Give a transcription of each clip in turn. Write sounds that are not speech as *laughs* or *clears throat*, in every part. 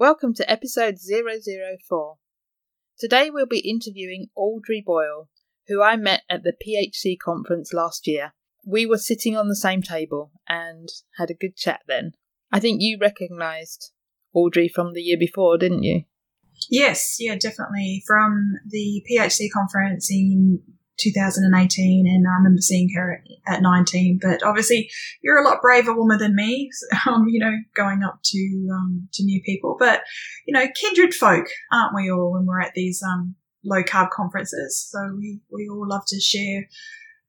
Welcome to episode 004. Today we'll be interviewing Audrey Boyle, who I met at the PHC conference last year. We were sitting on the same table and had a good chat then. I think you recognised Audrey from the year before, didn't you? Yes, yeah, definitely. From the PHC conference in 2018, and I remember seeing her at 19. But obviously, you're a lot braver woman than me. Um, you know, going up to um, to new people, but you know, kindred folk, aren't we all? When we're at these um, low carb conferences, so we we all love to share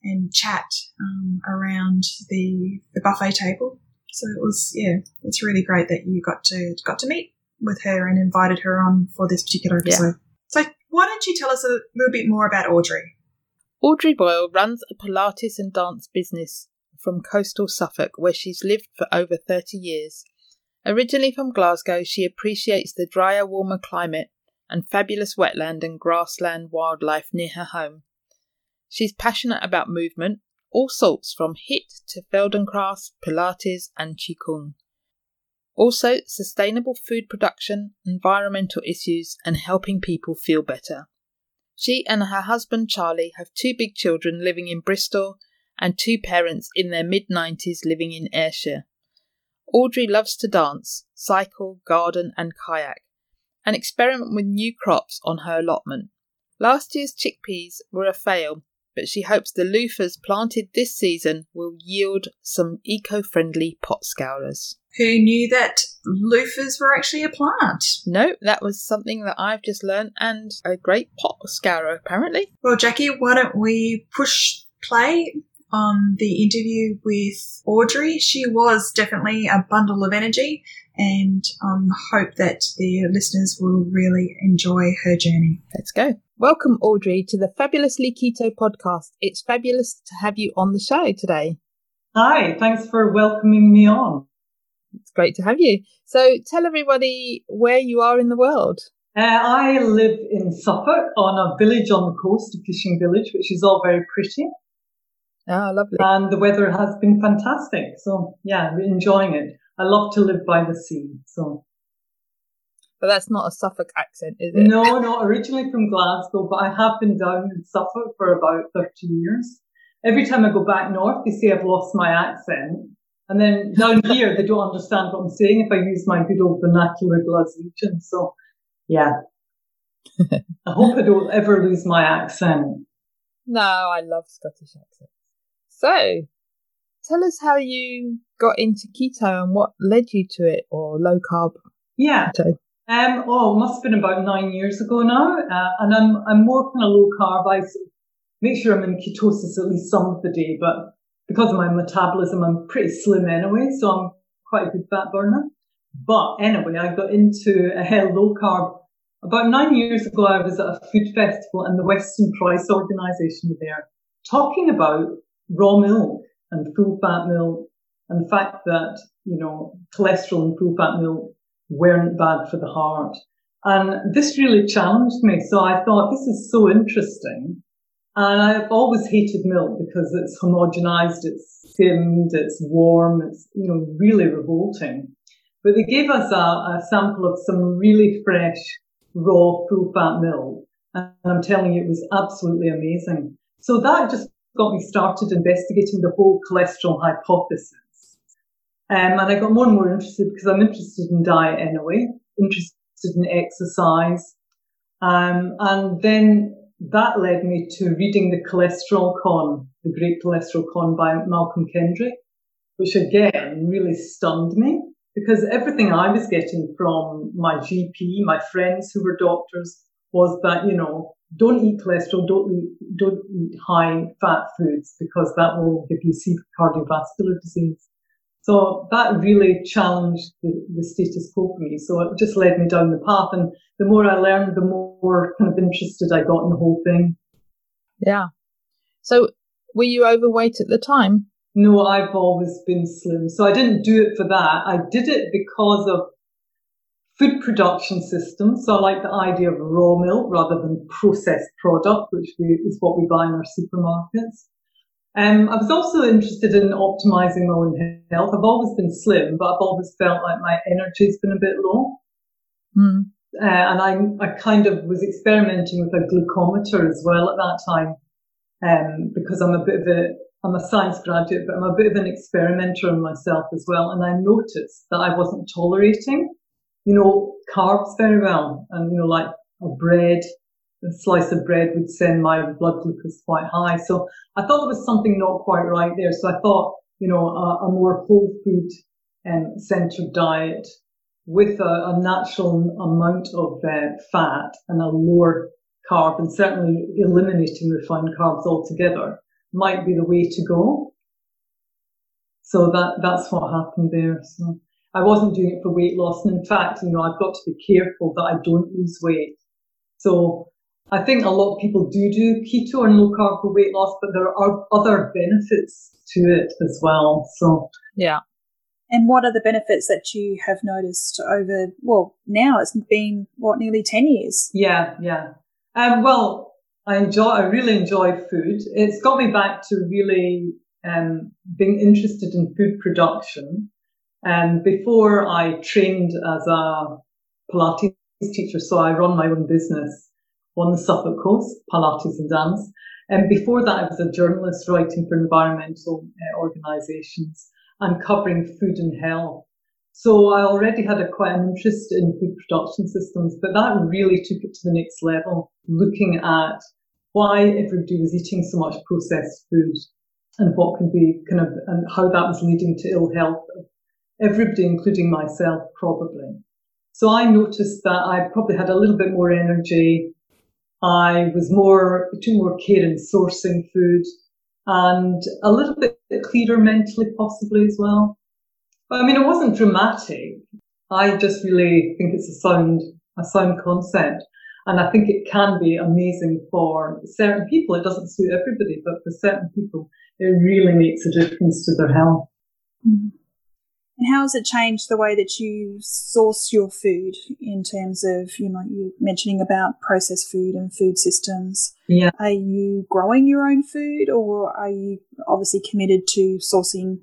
and chat um, around the the buffet table. So it was yeah, it's really great that you got to got to meet with her and invited her on for this particular episode. Yeah. So why don't you tell us a little bit more about Audrey? Audrey Boyle runs a Pilates and dance business from coastal Suffolk where she's lived for over 30 years. Originally from Glasgow, she appreciates the drier, warmer climate and fabulous wetland and grassland wildlife near her home. She's passionate about movement, all sorts from HIIT to Feldenkrais, Pilates, and Qigong. Also, sustainable food production, environmental issues, and helping people feel better. She and her husband Charlie have two big children living in Bristol and two parents in their mid 90s living in Ayrshire. Audrey loves to dance, cycle, garden, and kayak, and experiment with new crops on her allotment. Last year's chickpeas were a fail, but she hopes the loofahs planted this season will yield some eco friendly pot scourers. Who knew that loofahs were actually a plant? No, that was something that I've just learned, and a great pot scourer, apparently. Well, Jackie, why don't we push play on the interview with Audrey? She was definitely a bundle of energy, and um, hope that the listeners will really enjoy her journey. Let's go. Welcome, Audrey, to the Fabulously Keto podcast. It's fabulous to have you on the show today. Hi, thanks for welcoming me on. It's great to have you. So tell everybody where you are in the world. Uh, I live in Suffolk on a village on the coast, a fishing village, which is all very pretty. Ah, lovely. And the weather has been fantastic. So yeah, we're enjoying it. I love to live by the sea. So but that's not a Suffolk accent, is it? No, no, originally from Glasgow, but I have been down in Suffolk for about 13 years. Every time I go back north, they say I've lost my accent. And then down *laughs* here, they don't understand what I'm saying if I use my good old vernacular Glaswegian. So, yeah. *laughs* I hope I don't ever lose my accent. No, I love Scottish accents. So, tell us how you got into keto and what led you to it, or low carb. Yeah. Keto. Um, oh, must have been about nine years ago now. Uh, and I'm, I'm more kind of low carb. I make sure I'm in ketosis at least some of the day, but because of my metabolism, I'm pretty slim anyway. So I'm quite a good fat burner. But anyway, I got into a hell low carb about nine years ago. I was at a food festival and the Weston Price organization were there talking about raw milk and full fat milk and the fact that, you know, cholesterol and full fat milk weren't bad for the heart. And this really challenged me. So I thought, this is so interesting. And I've always hated milk because it's homogenized, it's skimmed, it's warm, it's, you know, really revolting. But they gave us a, a sample of some really fresh, raw, full fat milk. And I'm telling you, it was absolutely amazing. So that just got me started investigating the whole cholesterol hypothesis. Um, and I got more and more interested because I'm interested in diet anyway, interested in exercise. Um, and then that led me to reading The Cholesterol Con, The Great Cholesterol Con by Malcolm Kendrick, which again really stunned me because everything I was getting from my GP, my friends who were doctors, was that, you know, don't eat cholesterol, don't eat, don't eat high fat foods because that will give you cardiovascular disease. So that really challenged the, the status quo for me. So it just led me down the path. And the more I learned, the more kind of interested I got in the whole thing. Yeah. So were you overweight at the time? No, I've always been slim. So I didn't do it for that. I did it because of food production systems. So I like the idea of raw milk rather than processed product, which we, is what we buy in our supermarkets. Um, I was also interested in optimizing my own health. I've always been slim, but I've always felt like my energy's been a bit low. Mm. Uh, and I, I kind of was experimenting with a glucometer as well at that time, um, because I'm a bit of a, I'm a science graduate, but I'm a bit of an experimenter on myself as well. And I noticed that I wasn't tolerating, you know, carbs very well. And, you know, like a bread, a slice of bread would send my blood glucose quite high. So I thought there was something not quite right there. So I thought, you know, a, a more whole food um, centered diet with a, a natural amount of uh, fat and a lower carb and certainly eliminating refined carbs altogether might be the way to go. So that, that's what happened there. So I wasn't doing it for weight loss. And in fact, you know, I've got to be careful that I don't lose weight. So I think a lot of people do do keto and low carb for weight loss, but there are other benefits to it as well. So yeah. And what are the benefits that you have noticed over? Well, now it's been what nearly ten years. Yeah, yeah. Um, well, I enjoy. I really enjoy food. It's got me back to really um, being interested in food production. And before I trained as a Pilates teacher, so I run my own business on the Suffolk coast, Pilates and Dance. And before that, I was a journalist writing for environmental uh, organisations and covering food and health. So I already had a quite an interest in food production systems, but that really took it to the next level, looking at why everybody was eating so much processed food and what could be kind of, and how that was leading to ill health of everybody, including myself, probably. So I noticed that I probably had a little bit more energy, I was more, took more care in sourcing food and a little bit clearer mentally possibly as well. But I mean, it wasn't dramatic. I just really think it's a sound, a sound concept. And I think it can be amazing for certain people. It doesn't suit everybody, but for certain people, it really makes a difference to their health. Mm-hmm. And how has it changed the way that you source your food in terms of, you know, you mentioning about processed food and food systems? Yeah. Are you growing your own food or are you obviously committed to sourcing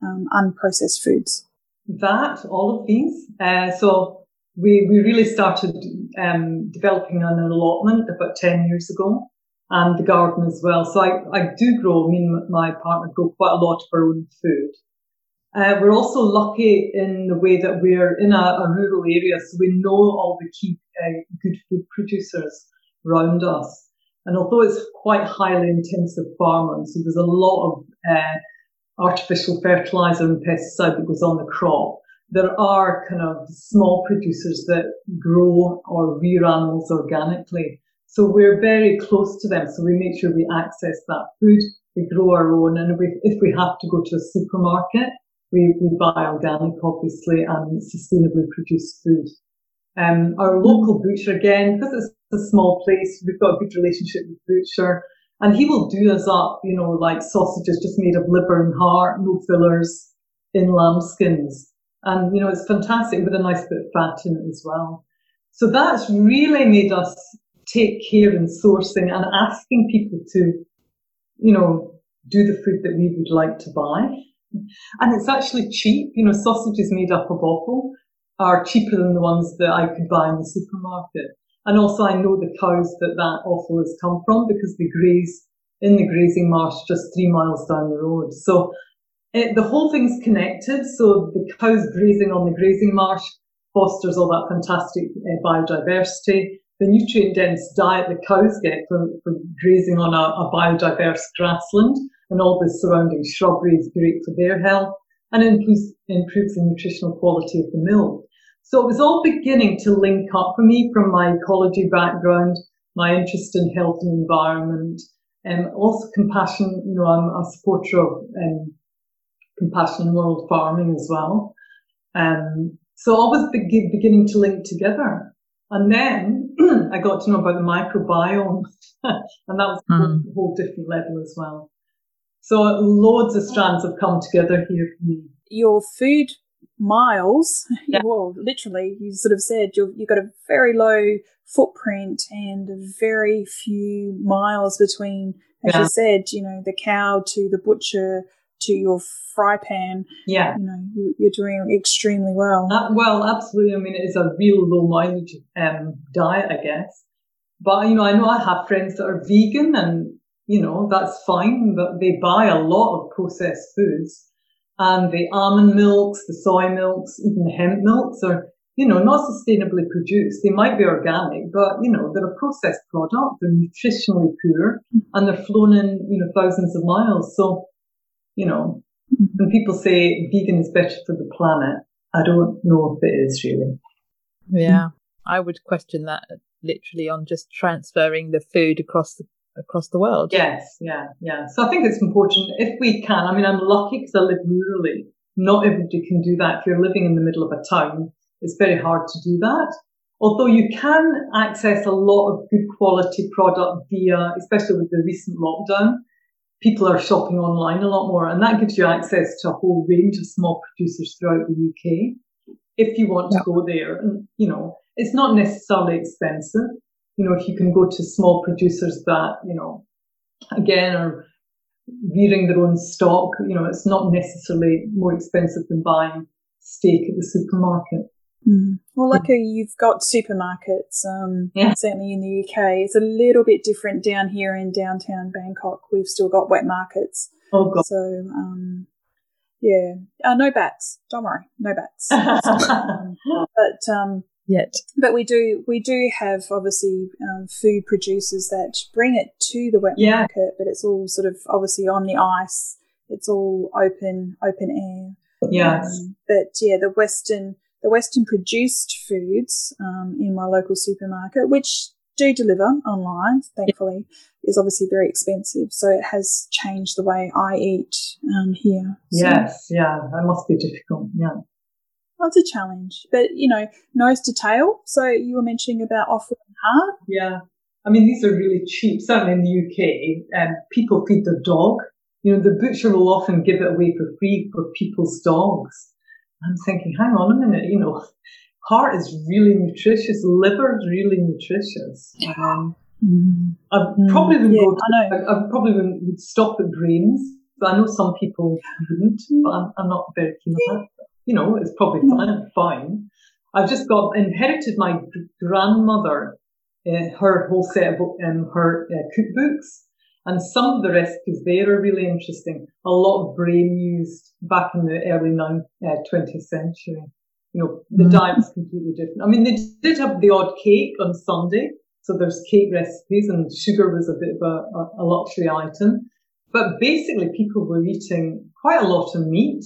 um, unprocessed foods? That, all of these. Uh, so we, we really started um, developing an allotment about 10 years ago and the garden as well. So I, I do grow, me and my partner grow quite a lot of our own food. Uh, we're also lucky in the way that we're in a, a rural area, so we know all the key uh, good food producers around us. And although it's quite highly intensive farming, so there's a lot of uh, artificial fertilizer and pesticide that goes on the crop, there are kind of small producers that grow or rear animals organically. So we're very close to them. So we make sure we access that food. We grow our own. And if we, if we have to go to a supermarket, we, we buy organic, obviously, and sustainably produced food. Um, our local butcher, again, because it's a small place, we've got a good relationship with the butcher, and he will do us up, you know, like sausages just made of liver and heart, no fillers, in lambskins. And, you know, it's fantastic with a nice bit of fat in it as well. So that's really made us take care in sourcing and asking people to, you know, do the food that we would like to buy. And it's actually cheap. You know, sausages made up of offal are cheaper than the ones that I could buy in the supermarket. And also I know the cows that that offal has come from because they graze in the grazing marsh just three miles down the road. So it, the whole thing's connected. So the cows grazing on the grazing marsh fosters all that fantastic uh, biodiversity. The nutrient dense diet the cows get from, from grazing on a, a biodiverse grassland and all the surrounding shrubbery is great for their health and improves, improves the nutritional quality of the milk. So it was all beginning to link up for me from my ecology background, my interest in health and environment, and also compassion. You know, I'm a supporter of um, compassion in world farming as well. Um, so was be- beginning to link together. And then *clears throat* I got to know about the microbiome, *laughs* and that was mm. a hmm. whole different level as well. So loads of strands have come together here for me. Your food miles, *laughs* yeah. well, literally, you sort of said you've, you've got a very low footprint and very few miles between, as yeah. you said, you know, the cow to the butcher to your fry pan. Yeah. You know, you, are doing extremely well. Uh, well, absolutely. I mean, it is a real low mileage um, diet, I guess. But, you know, I know I have friends that are vegan and, you know, that's fine, but they buy a lot of processed foods. And the almond milks, the soy milks, even the hemp milks are, you know, not sustainably produced. They might be organic, but, you know, they're a processed product. They're nutritionally poor and they're flown in, you know, thousands of miles. So, you know, mm-hmm. when people say vegan is better for the planet, I don't know if it is really. Yeah, I would question that literally on just transferring the food across the across the world. Yes, yeah, yeah. So I think it's important if we can. I mean, I'm lucky because I live rurally. Not everybody can do that. If you're living in the middle of a town, it's very hard to do that. Although you can access a lot of good quality product via, especially with the recent lockdown, people are shopping online a lot more, and that gives you access to a whole range of small producers throughout the UK. If you want to go there, and you know, it's not necessarily expensive. You know, if you can go to small producers that you know, again, are rearing their own stock, you know, it's not necessarily more expensive than buying steak at the supermarket. Mm. Well, luckily you've got supermarkets. Um, yeah. Certainly in the UK, it's a little bit different down here in downtown Bangkok. We've still got wet markets. Oh God. So, um, yeah, uh, no bats. Don't worry, no bats. um, *laughs* but um, yet, but we do we do have obviously um, food producers that bring it to the wet yeah. market, but it's all sort of obviously on the ice. It's all open open air. Yes. Um, but yeah, the Western the Western produced foods um, in my local supermarket, which do deliver online, thankfully, is obviously very expensive. So it has changed the way I eat um, here. So, yes, yeah, that must be difficult. Yeah. It's a challenge, but you know, nose to tail. So you were mentioning about offal and heart. Yeah, I mean these are really cheap. Certainly in the UK, um, people feed their dog. You know, the butcher will often give it away for free for people's dogs. I'm thinking, hang on a minute, you know, heart is really nutritious, liver is really nutritious. Um, mm. I probably wouldn't yeah, go. To, I. I, probably wouldn't stop at grains. But I know some people wouldn't, but I'm, I'm not very keen on that. You know, it's probably fine. Fine. I've just got inherited my grandmother, uh, her whole set of um, her uh, cookbooks, and some of the recipes there are really interesting. A lot of brain used back in the early 19th, uh, 20th century. You know, the mm. diet was completely different. I mean, they did have the odd cake on Sunday. So there's cake recipes and sugar was a bit of a, a luxury item. But basically people were eating quite a lot of meat.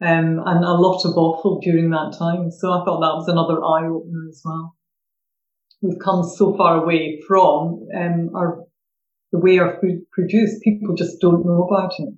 Um, and a lot of offal during that time. So I thought that was another eye opener as well. We've come so far away from um, our the way our food produced. People just don't know about it.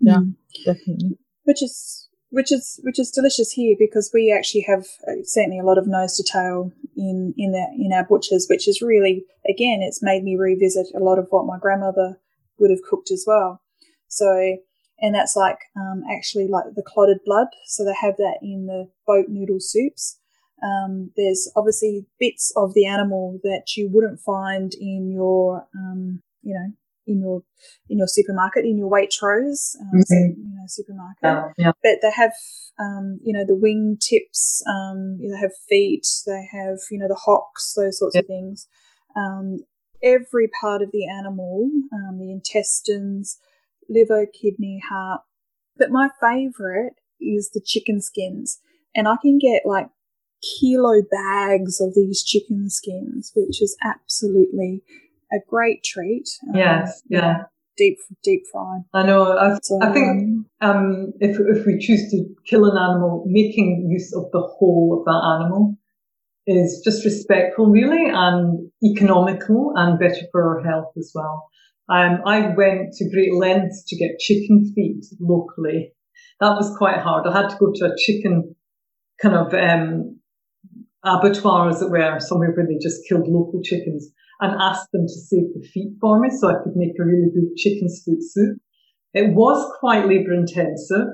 Yeah, mm. definitely. Which is which is which is delicious here because we actually have uh, certainly a lot of nose to tail in in the in our butchers, which is really again it's made me revisit a lot of what my grandmother would have cooked as well. So and that's like um, actually like the clotted blood. So they have that in the boat noodle soups. Um, there's obviously bits of the animal that you wouldn't find in your, um, you know, in your in your supermarket, in your Waitrose, um, mm-hmm. so, you know, supermarket. Oh, yeah. But they have, um, you know, the wing tips. Um, they have feet. They have, you know, the hocks, those sorts of things. Um, every part of the animal, um, the intestines, liver, kidney, heart, But my favorite is the chicken skins. And I can get like kilo bags of these chicken skins, which is absolutely a great treat. Yes, um, yeah. Deep, deep fried. I know. I, so, I think um, um, if if we choose to kill an animal, making use of the whole of that animal is just respectful, really, and economical, and better for our health as well. Um, I went to great lengths to get chicken feet locally. That was quite hard. I had to go to a chicken kind of um, abattoir, as it were, somewhere where they just killed local chickens and ask them to save the feet for me so I could make a really good chicken foot soup. It was quite labour intensive.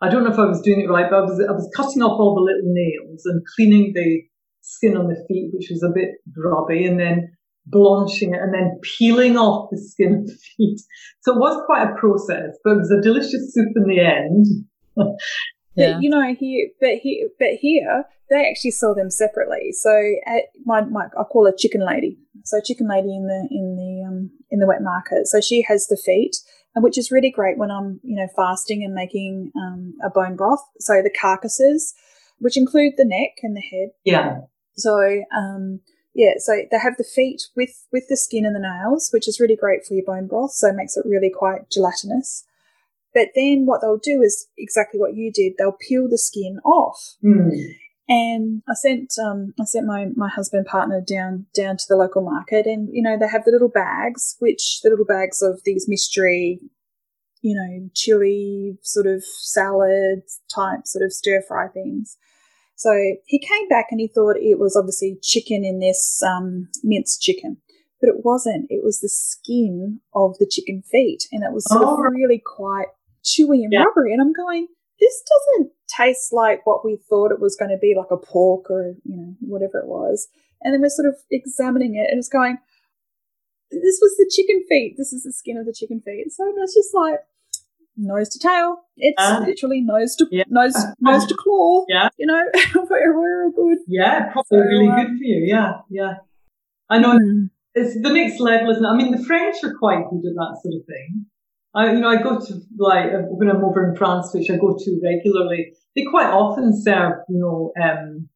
I don't know if I was doing it right, but I was, I was cutting off all the little nails and cleaning the skin on the feet, which was a bit grubby, and then blanching it and then peeling off the skin of the feet. So it was quite a process, but it was a delicious soup in the end. *laughs* yeah. But, you know, here, but here, but here, they actually sell them separately. So at my, my, I call her chicken lady. So chicken lady in the, in the, um, in the wet market. So she has the feet, and which is really great when I'm, you know, fasting and making, um, a bone broth. So the carcasses, which include the neck and the head. Yeah. So, um, yeah, so they have the feet with, with the skin and the nails, which is really great for your bone broth. So it makes it really quite gelatinous. But then what they'll do is exactly what you did. They'll peel the skin off. Mm. And I sent um, I sent my, my husband partner down down to the local market, and you know they have the little bags, which the little bags of these mystery, you know, chili sort of salad type sort of stir fry things. So he came back and he thought it was obviously chicken in this um, minced chicken, but it wasn't. It was the skin of the chicken feet, and it was sort oh. of really quite chewy and yeah. rubbery. And I'm going, this doesn't taste like what we thought it was going to be, like a pork or you know whatever it was. And then we're sort of examining it, and it's going, this was the chicken feet. This is the skin of the chicken feet. So it's just like, nose to tail. It's uh, literally nose to yeah. nose nose to claw. Yeah, you know, *laughs* we're we're all good. Yeah, probably so, really um, good for you. Yeah, yeah. I know mm. it's the next level, isn't it? I mean, the French are quite good at that sort of thing. I, you know, I go to like when I'm over in France, which I go to regularly. They quite often serve, you know, um,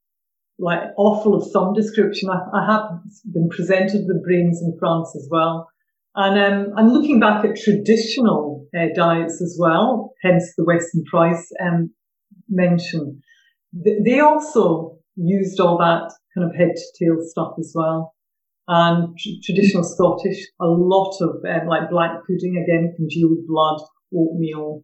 like offal of some description. I, I have been presented with brains in France as well. And um, I'm looking back at traditional uh, diets as well, hence the Weston Price um, mention. They also used all that kind of head to tail stuff as well. And tr- traditional Scottish, a lot of um, like black pudding, again, congealed blood, oatmeal,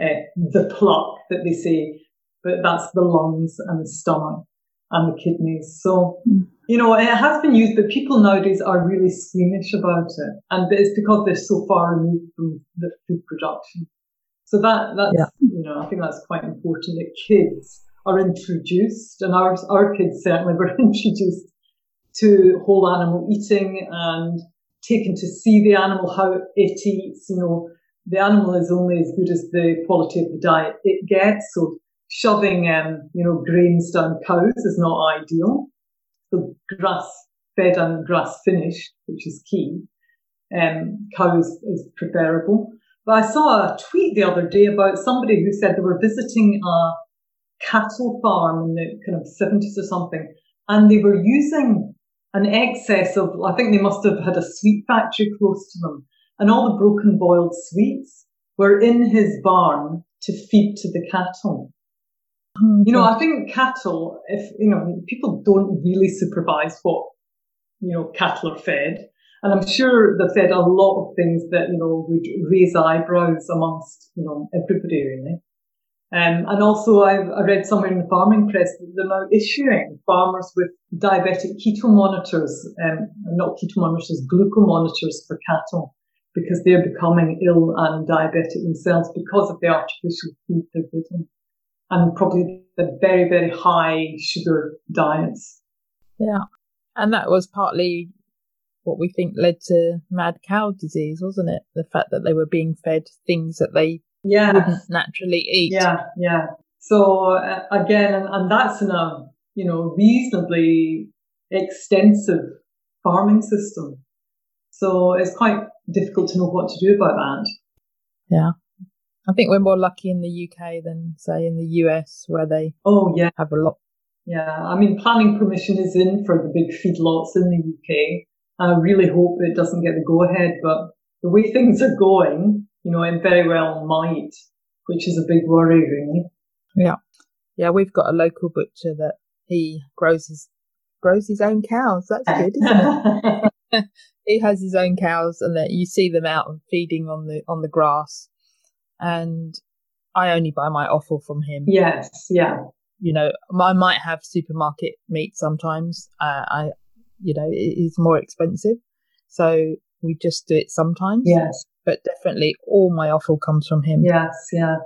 uh, the pluck that they say, but that's the lungs and the stomach and the kidneys. So mm you know, it has been used, but people nowadays are really squeamish about it. And it's because they're so far removed from the food production. So that, that's, yeah. you know, I think that's quite important that kids are introduced and our, our kids certainly *laughs* were introduced to whole animal eating and taken to see the animal, how it eats, you know, the animal is only as good as the quality of the diet it gets. So shoving, um, you know, grains down cows is not ideal the grass fed and grass finished, which is key. Um, cows is preferable. But I saw a tweet the other day about somebody who said they were visiting a cattle farm in the kind of 70s or something, and they were using an excess of, I think they must have had a sweet factory close to them, and all the broken boiled sweets were in his barn to feed to the cattle. Oh, you know, I think cattle, if, you know, people don't really supervise what, you know, cattle are fed. And I'm sure they're fed a lot of things that, you know, would raise eyebrows amongst, you know, everybody really. Um, and also I've, I read somewhere in the farming press that they're now issuing farmers with diabetic keto monitors, um, not keto monitors, glucose monitors for cattle because they're becoming ill and diabetic themselves because of the artificial feed they're getting and probably the very, very high sugar diets. Yeah. And that was partly what we think led to mad cow disease, wasn't it? The fact that they were being fed things that they yeah. wouldn't naturally eat. Yeah, yeah. So uh, again, and, and that's in a, you know, reasonably extensive farming system. So it's quite difficult to know what to do about that. Yeah. I think we're more lucky in the UK than say in the US where they oh yeah have a lot. Yeah, I mean planning permission is in for the big feedlots in the UK. I really hope it doesn't get the go ahead, but the way things are going, you know, it very well might, which is a big worry really. Yeah. Yeah, we've got a local butcher that he grows his grows his own cows. That's good, isn't it? *laughs* he has his own cows and that you see them out and feeding on the on the grass and I only buy my offal from him. Yes, yeah. You know, I might have supermarket meat sometimes. Uh, I, you know, it is more expensive, so we just do it sometimes. Yes, but definitely all my offal comes from him. Yes, yeah,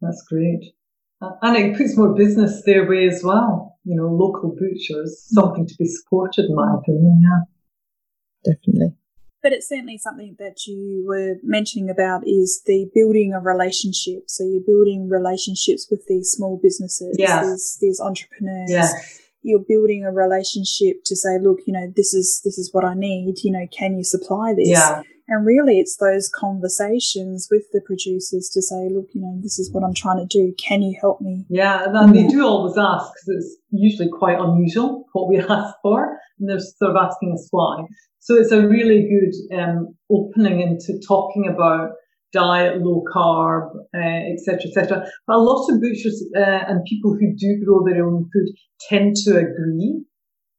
that's great, and it puts more business their way as well. You know, local butchers, something to be supported, in my opinion. Yeah, definitely. But it's certainly something that you were mentioning about is the building of relationships. So you're building relationships with these small businesses, yes. these, these entrepreneurs. Yes. You're building a relationship to say, look, you know, this is this is what I need. You know, can you supply this? Yeah. And really, it's those conversations with the producers to say, look, you know, this is what I'm trying to do. Can you help me? Yeah, and they do always ask because it's usually quite unusual what we *laughs* ask for, and they're sort of asking us why. So it's a really good um, opening into talking about diet, low carb, etc., uh, etc. Et but a lot of butchers uh, and people who do grow their own food tend to agree.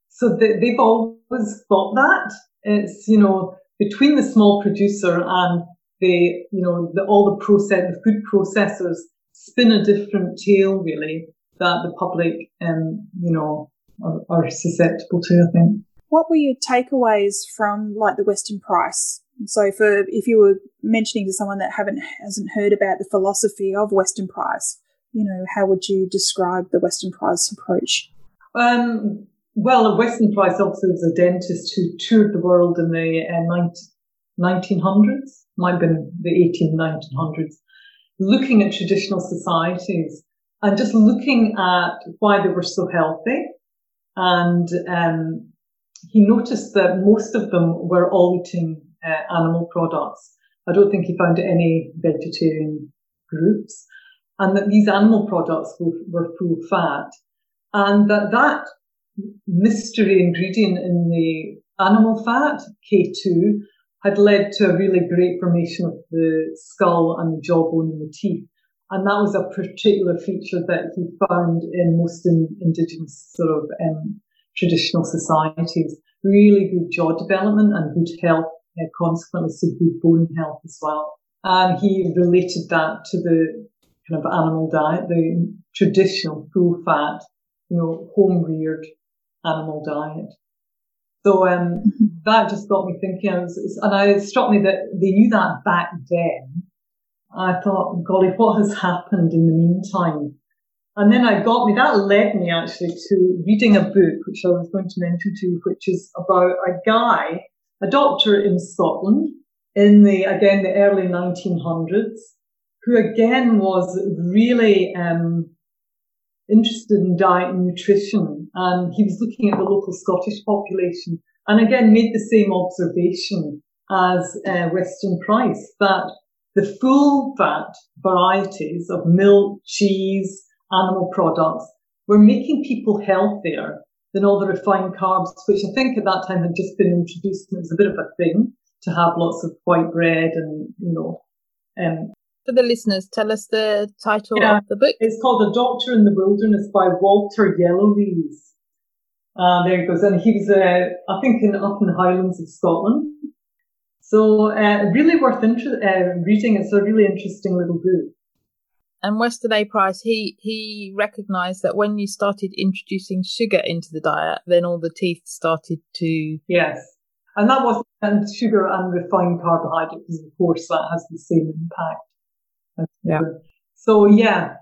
So they, they've always thought that it's you know between the small producer and the you know the, all the process the food processors spin a different tale really that the public um you know are, are susceptible to. I think. What were your takeaways from like the Weston Price? So, for if you were mentioning to someone that haven't hasn't heard about the philosophy of Weston Price, you know, how would you describe the Weston Price approach? Um, well, Weston Price also was a dentist who toured the world in the uh, 1900s, might have been the 18, 1900s, looking at traditional societies and just looking at why they were so healthy. And um, he noticed that most of them were all eating uh, animal products. I don't think he found any vegetarian groups, and that these animal products were, were full fat, and that that mystery ingredient in the animal fat, K2, had led to a really great formation of the skull and the jawbone and the teeth. And that was a particular feature that he found in most in, indigenous sort of um, traditional societies. Really good jaw development and good health, uh, consequently, so good bone health as well. And he related that to the kind of animal diet, the traditional full fat, you know, home reared animal diet. So um, *laughs* that just got me thinking. Was, and I, it struck me that they knew that back then. I thought, golly, what has happened in the meantime? And then I got me, that led me actually to reading a book, which I was going to mention to you, which is about a guy, a doctor in Scotland in the, again, the early 1900s, who again was really, um, interested in diet and nutrition. And he was looking at the local Scottish population and again made the same observation as uh, Weston Price that the full fat varieties of milk, cheese, animal products were making people healthier than all the refined carbs, which I think at that time had just been introduced and it was a bit of a thing to have lots of white bread and, you know. Um, For the listeners, tell us the title yeah, of the book. It's called A Doctor in the Wilderness by Walter Yellowlees. Uh, there he goes. And he was, uh, I think, in, up in the Highlands of Scotland. So, uh, really worth inter- uh, reading. It's a really interesting little book and Weston A. Price, he he recognised that when you started introducing sugar into the diet, then all the teeth started to yes, and that was and sugar and refined carbohydrate because of course that has the same impact. Yeah. So yeah,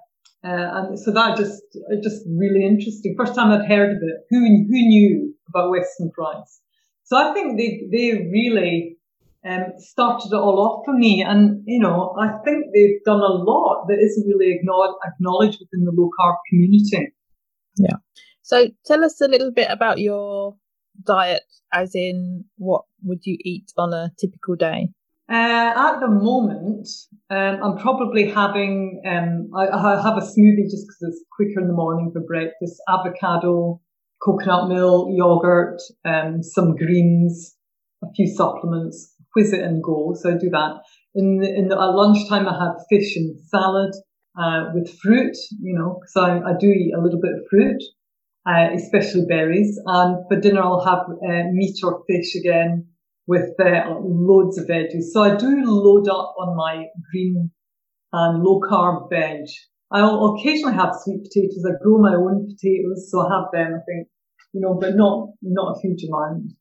uh, and so that just just really interesting. First time I'd heard of it. Who who knew about Weston Price? So I think they they really um, started it all off for me. And, you know, I think they've done a lot that isn't really acknowledged within the low carb community. Yeah. So tell us a little bit about your diet, as in what would you eat on a typical day? Uh, at the moment, Um, I'm probably having, um, I, I, have a smoothie just because it's quicker in the morning for breakfast. Avocado, coconut milk, yogurt, um, some greens, a few supplements, whiz it and go. So I do that. In the, in the, at lunchtime, I have fish and salad uh, with fruit, you know, because I, I do eat a little bit of fruit, uh, especially berries. And for dinner, I'll have uh, meat or fish again with uh, loads of veggies. So I do load up on my green and low carb veg. I'll occasionally have sweet potatoes. I grow my own potatoes, so I have them, I think, you know, but not, not a huge amount.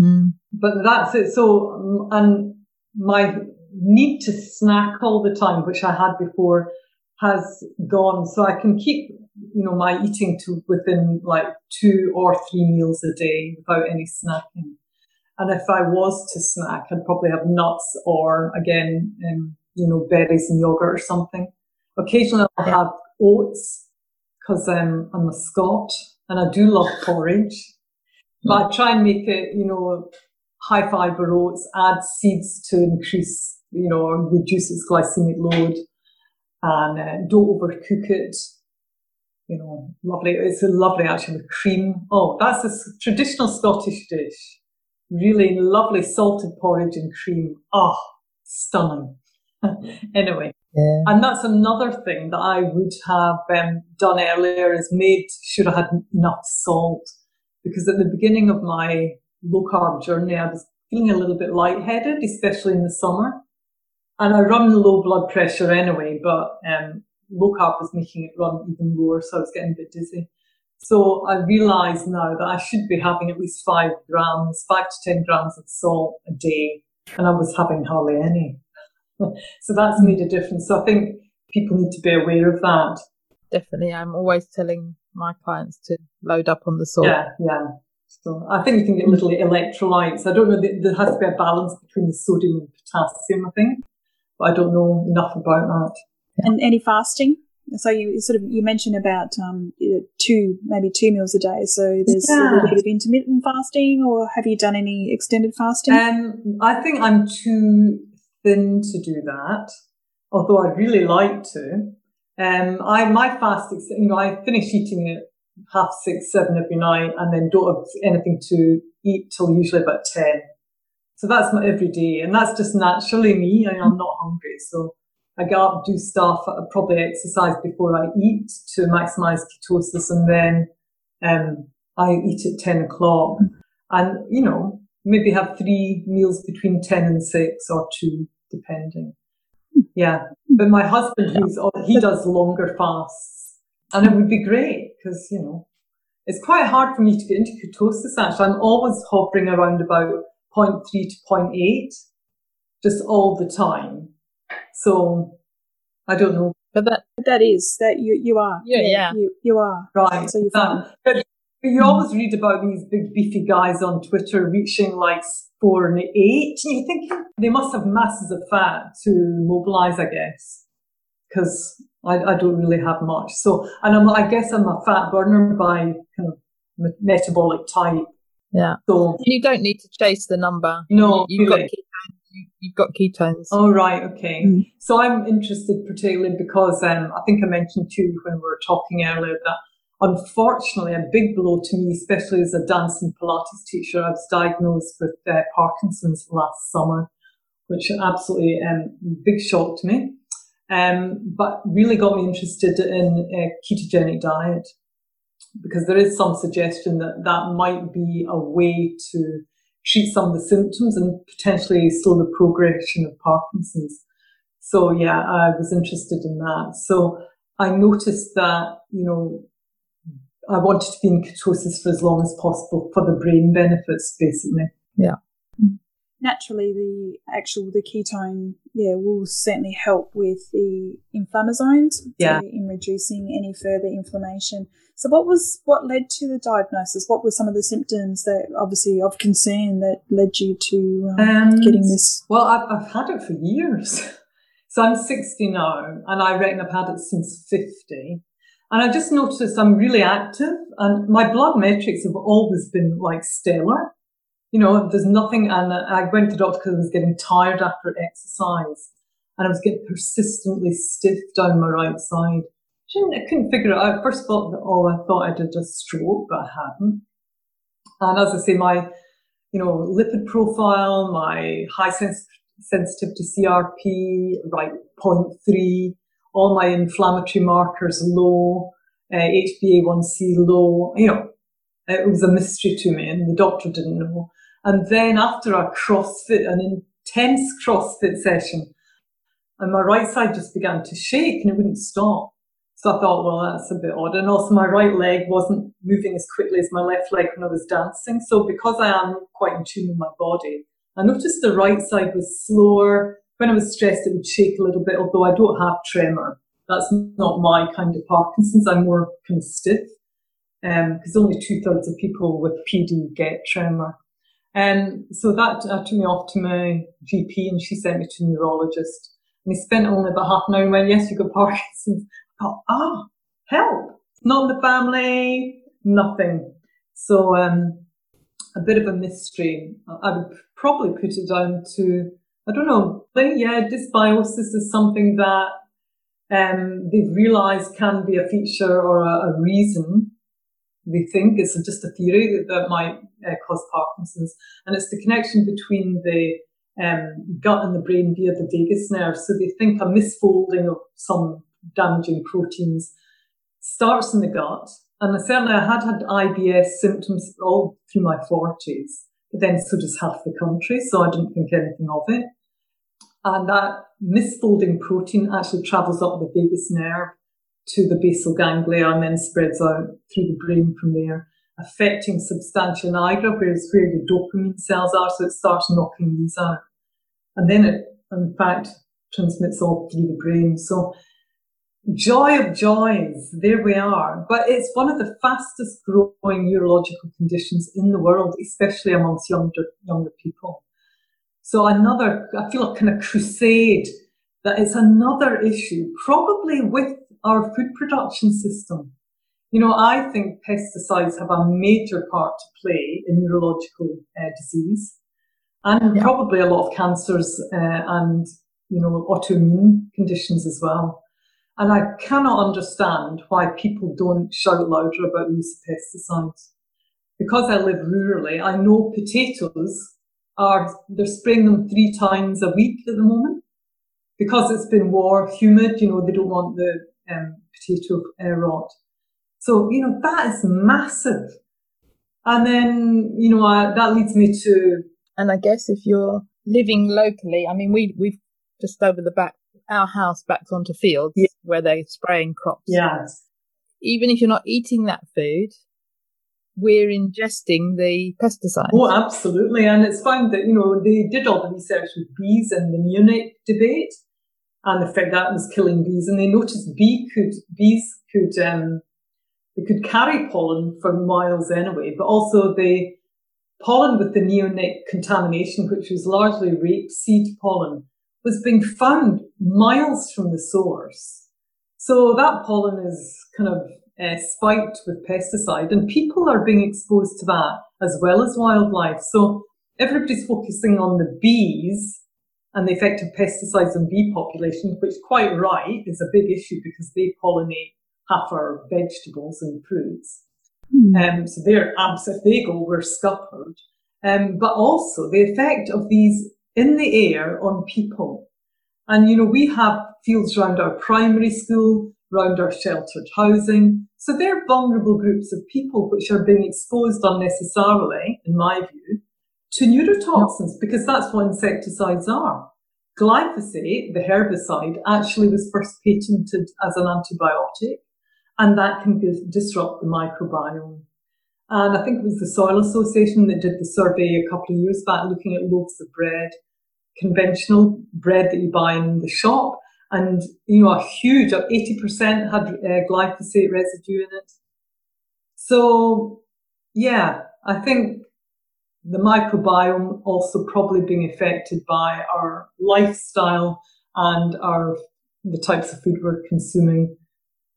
Mm. But that's it. So, um, and my need to snack all the time, which I had before, has gone. So I can keep, you know, my eating to within like two or three meals a day without any snacking. And if I was to snack, I'd probably have nuts or again, um, you know, berries and yogurt or something. Occasionally I'll have oats because um, I'm a Scot and I do love porridge. But I try and make it, you know, high fiber oats, add seeds to increase, you know, or reduce its glycemic load and uh, don't overcook it. You know, lovely. It's a lovely actually with cream. Oh, that's a traditional Scottish dish really lovely salted porridge and cream. Oh, stunning. *laughs* anyway, yeah. and that's another thing that I would have um, done earlier is made sure I had enough salt because at the beginning of my low carb journey, I was feeling a little bit lightheaded, especially in the summer. And I run low blood pressure anyway, but um, low carb was making it run even lower, so I was getting a bit dizzy. So I realize now that I should be having at least five grams, five to 10 grams of salt a day. And I was having hardly any. *laughs* so that's made a difference. So I think people need to be aware of that. Definitely. I'm always telling my clients to load up on the salt. Yeah, yeah. So I think you can get little electrolytes. I don't know, there has to be a balance between the sodium and potassium, I think. But I don't know enough about that. And any fasting? So you sort of you mentioned about um, two maybe two meals a day. So there's yeah. a little bit of intermittent fasting, or have you done any extended fasting? Um, I think I'm too thin to do that, although I'd really like to. Um, I my fast, you know, I finish eating at half six, seven every night, and then don't have anything to eat till usually about ten. So that's my every day, and that's just naturally me. I, I'm not hungry, so I get up, do stuff, I probably exercise before I eat to maximize ketosis, and then um, I eat at 10 o'clock. And, you know, maybe have three meals between 10 and 6 or two, depending. Yeah. But my husband, who's, he does longer fasts. And it would be great because, you know, it's quite hard for me to get into ketosis actually. I'm always hovering around about 0.3 to 0.8 just all the time. So I don't know. But that that is that you you are. Yeah, yeah. You you are. Right. So you're fine. Um, but you always read about these big beefy guys on Twitter reaching like four and eight. And you think they must have masses of fat to mobilize, I guess. Because I, I don't really have much. So, and I'm, I guess I'm a fat burner by kind of metabolic type. Yeah. So you don't need to chase the number. No, you, have really. got you've got ketones. Oh, right. Okay. Mm. So I'm interested particularly because um, I think I mentioned to you when we were talking earlier that unfortunately a big blow to me, especially as a dance and Pilates teacher, I was diagnosed with uh, Parkinson's last summer, which absolutely um, big shock to me. Um, but really got me interested in a ketogenic diet because there is some suggestion that that might be a way to treat some of the symptoms and potentially slow the progression of Parkinson's. So yeah, I was interested in that. So I noticed that, you know, I wanted to be in ketosis for as long as possible for the brain benefits, basically. Yeah naturally the actual the ketone yeah will certainly help with the inflammasomes yeah. in reducing any further inflammation. So what was what led to the diagnosis? What were some of the symptoms that obviously of concern that led you to um, um, getting this? well I've, I've had it for years. *laughs* So i'm 60 now and i reckon i've had it since 50 and I just noticed I'm really active and my blood metrics have always been like stellar you know, there's nothing. And I went to the doctor because I was getting tired after exercise. and I was getting persistently stiff down my right side. I couldn't figure it out. First thought that all I thought I did a stroke, but I hadn't. And as I say, my, you know, lipid profile, my high sens- sensitivity CRP, right, 0.3, all my inflammatory markers low, uh, HbA1c low, you know, it was a mystery to me and the doctor didn't know. And then after a CrossFit, an intense CrossFit session, and my right side just began to shake and it wouldn't stop. So I thought, well, that's a bit odd. And also my right leg wasn't moving as quickly as my left leg when I was dancing. So because I am quite in tune with my body, I noticed the right side was slower. When I was stressed, it would shake a little bit, although I don't have tremor. That's not my kind of Parkinson's. I'm more kind of stiff because um, only two thirds of people with PD get tremor. And so that uh, took me off to my GP and she sent me to a neurologist. And he spent only about half an hour and went, yes, you've got *laughs* Parkinson's. I thought, ah, help. Not in the family, nothing. So, um, a bit of a mystery. I would probably put it down to, I don't know, but yeah, dysbiosis is something that um, they've realized can be a feature or a, a reason they think it's just a theory that, might uh, cause Parkinson's, and it's the connection between the um, gut and the brain via the vagus nerve. So they think a misfolding of some damaging proteins starts in the gut. And certainly I had had IBS symptoms all through my 40s, but then so does half the country, so I didn't think anything of it. And that misfolding protein actually travels up the vagus nerve to the basal ganglia and then spreads out through the brain from there, affecting substantia nigra, where it's where your dopamine cells are, so it starts knocking these out. And then it, in fact, transmits all through the brain. So joy of joys, there we are. But it's one of the fastest growing neurological conditions in the world, especially amongst younger, younger people. So another, I feel a kind of crusade that it's another issue, probably with our food production system. You know, I think pesticides have a major part to play in neurological uh, disease and yeah. probably a lot of cancers uh, and, you know, autoimmune conditions as well. And I cannot understand why people don't shout louder about the use of pesticides. Because I live rurally, I know potatoes are, they're spraying them three times a week at the moment. Because it's been warm, humid, you know, they don't want the um, potato uh, rot. So, you know, that is massive. And then, you know, that leads me to. And I guess if you're living locally, I mean, we, we've just over the back, our house backs onto fields yeah. where they're spraying crops. Yes. Even if you're not eating that food, we're ingesting the pesticides. Oh, absolutely. And it's found that, you know, they did all the research with bees and the neonic debate and the fact that was killing bees. And they noticed bee could, bees could, um, they could carry pollen for miles anyway, but also the pollen with the neonic contamination, which was largely rapeseed pollen, was being found miles from the source. So that pollen is kind of uh, spiked with pesticide and people are being exposed to that as well as wildlife. So everybody's focusing on the bees and the effect of pesticides on bee populations, which quite right is a big issue because they pollinate half our vegetables and fruits. Mm. Um, so they're if they go, we're scuppered. Um, but also the effect of these in the air on people. And you know, we have fields around our primary school, around our sheltered housing. So they're vulnerable groups of people which are being exposed unnecessarily, in my view, to neurotoxins because that's what insecticides are. Glyphosate, the herbicide, actually was first patented as an antibiotic, and that can disrupt the microbiome. And I think it was the Soil Association that did the survey a couple of years back looking at loaves of bread, conventional bread that you buy in the shop, and you know a huge, 80% had uh, glyphosate residue in it. So, yeah, I think the microbiome also probably being affected by our lifestyle and our the types of food we're consuming.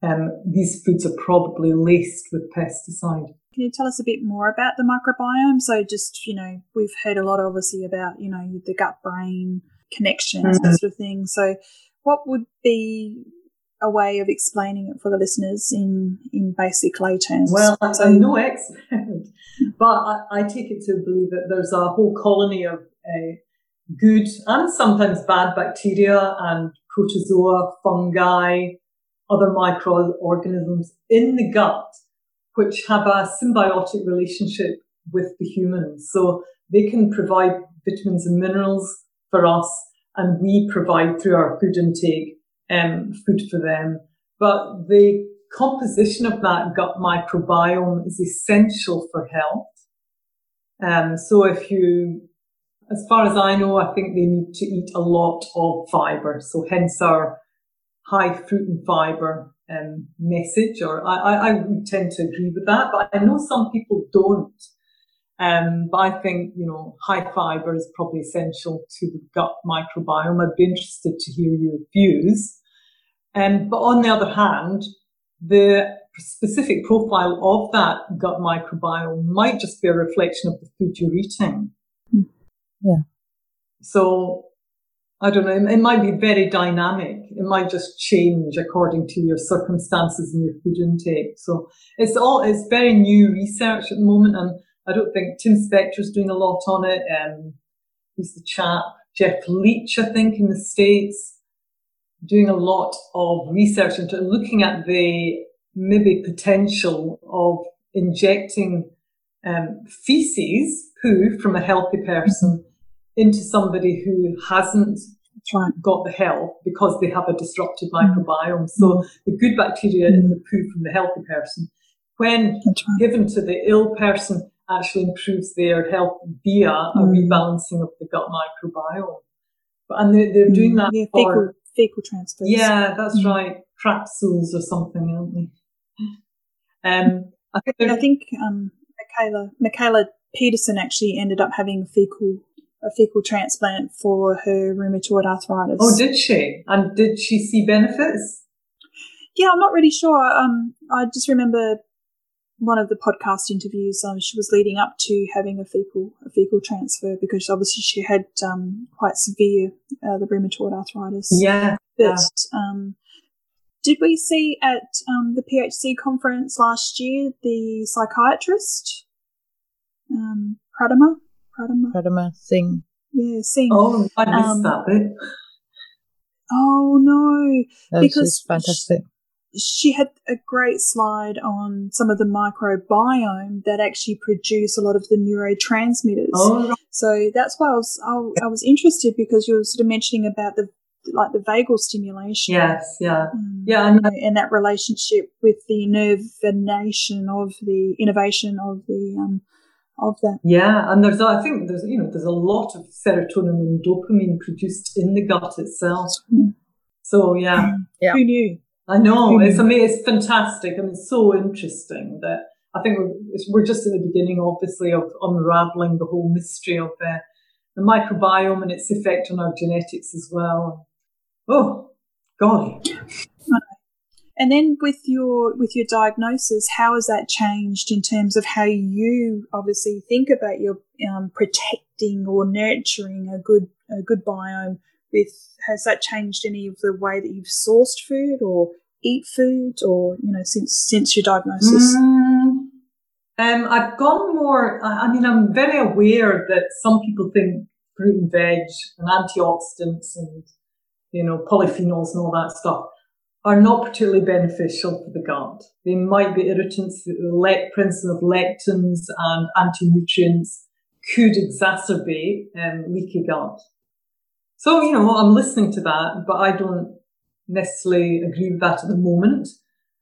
Um, these foods are probably laced with pesticide. Can you tell us a bit more about the microbiome? So, just you know, we've heard a lot, obviously, about you know the gut brain connections mm-hmm. sort of thing. So, what would be a way of explaining it for the listeners in in basic lay terms? Well, I'm no expert, but I, I, take it to believe that there's a whole colony of uh, good and sometimes bad bacteria and protozoa, fungi, other microorganisms in the gut, which have a symbiotic relationship with the humans. So they can provide vitamins and minerals for us, and we provide through our food intake um, food for them. But the composition of that gut microbiome is essential for health. Um, so if you, as far as I know, I think they need to eat a lot of fiber. So hence our high fruit and fiber um, message, or I, I, I would tend to agree with that, but I know some people don't. Um, but I think, you know, high fiber is probably essential to the gut microbiome. I'd be interested to hear your views. Um, but on the other hand, the specific profile of that gut microbiome might just be a reflection of the food you're eating. Yeah. So I don't know, it might be very dynamic. It might just change according to your circumstances and your food intake. So it's all, it's very new research at the moment. And I don't think Tim Spector's doing a lot on it. Um, who's the chap? Jeff Leach, I think, in the States, doing a lot of research into looking at the maybe potential of injecting um, feces, poo from a healthy person into somebody who hasn't got the health because they have a disrupted mm. microbiome. So the good bacteria in the poo from the healthy person, when given to the ill person, actually improves their health via mm. a rebalancing of the gut microbiome. But, and they're, they're doing mm. that yeah, for fecal, fecal transfers. Yeah, that's mm. right. Capsules or something, aren't they? Um, I think, I think um, Mikhaila Mikhaila Peterson actually ended up having a fecal a fecal transplant for her rheumatoid arthritis. Oh, did she? And did she see benefits? Yeah, I'm not really sure. Um, I just remember one of the podcast interviews. Um, she was leading up to having a fecal a fecal transfer because obviously she had um, quite severe uh, the rheumatoid arthritis. Yeah. But. Um, did we see at um, the PHC conference last year the psychiatrist um, Pradama Pradama. Pradama Singh. Yeah, Singh. Oh, I missed um, that bit. Oh no, that because fantastic. She, she had a great slide on some of the microbiome that actually produce a lot of the neurotransmitters. Oh. So that's why I was I, I was interested because you were sort of mentioning about the like the vagal stimulation. Yes, yeah, um, yeah, and, and, that relationship with the nervination of the innervation of the um, of that. Yeah, and there's I think there's you know there's a lot of serotonin and dopamine produced in the gut itself. Mm. So yeah, yeah. Who knew? I know it's I mean it's fantastic. I mean it's so interesting that I think we're, we're just in the beginning, obviously, of unraveling the whole mystery of the, the microbiome and its effect on our genetics as well. Oh, golly. And then with your with your diagnosis, how has that changed in terms of how you obviously think about your um, protecting or nurturing a good a good biome? With has that changed any of the way that you've sourced food or eat food, or you know since since your diagnosis? Mm, um, I've gone more. I mean, I'm very aware that some people think fruit and veg and antioxidants and you know polyphenols and all that stuff are not particularly beneficial for the gut. They might be irritants, principle of lectins and anti-nutrients could exacerbate um, leaky gut. So, you know, I'm listening to that, but I don't necessarily agree with that at the moment.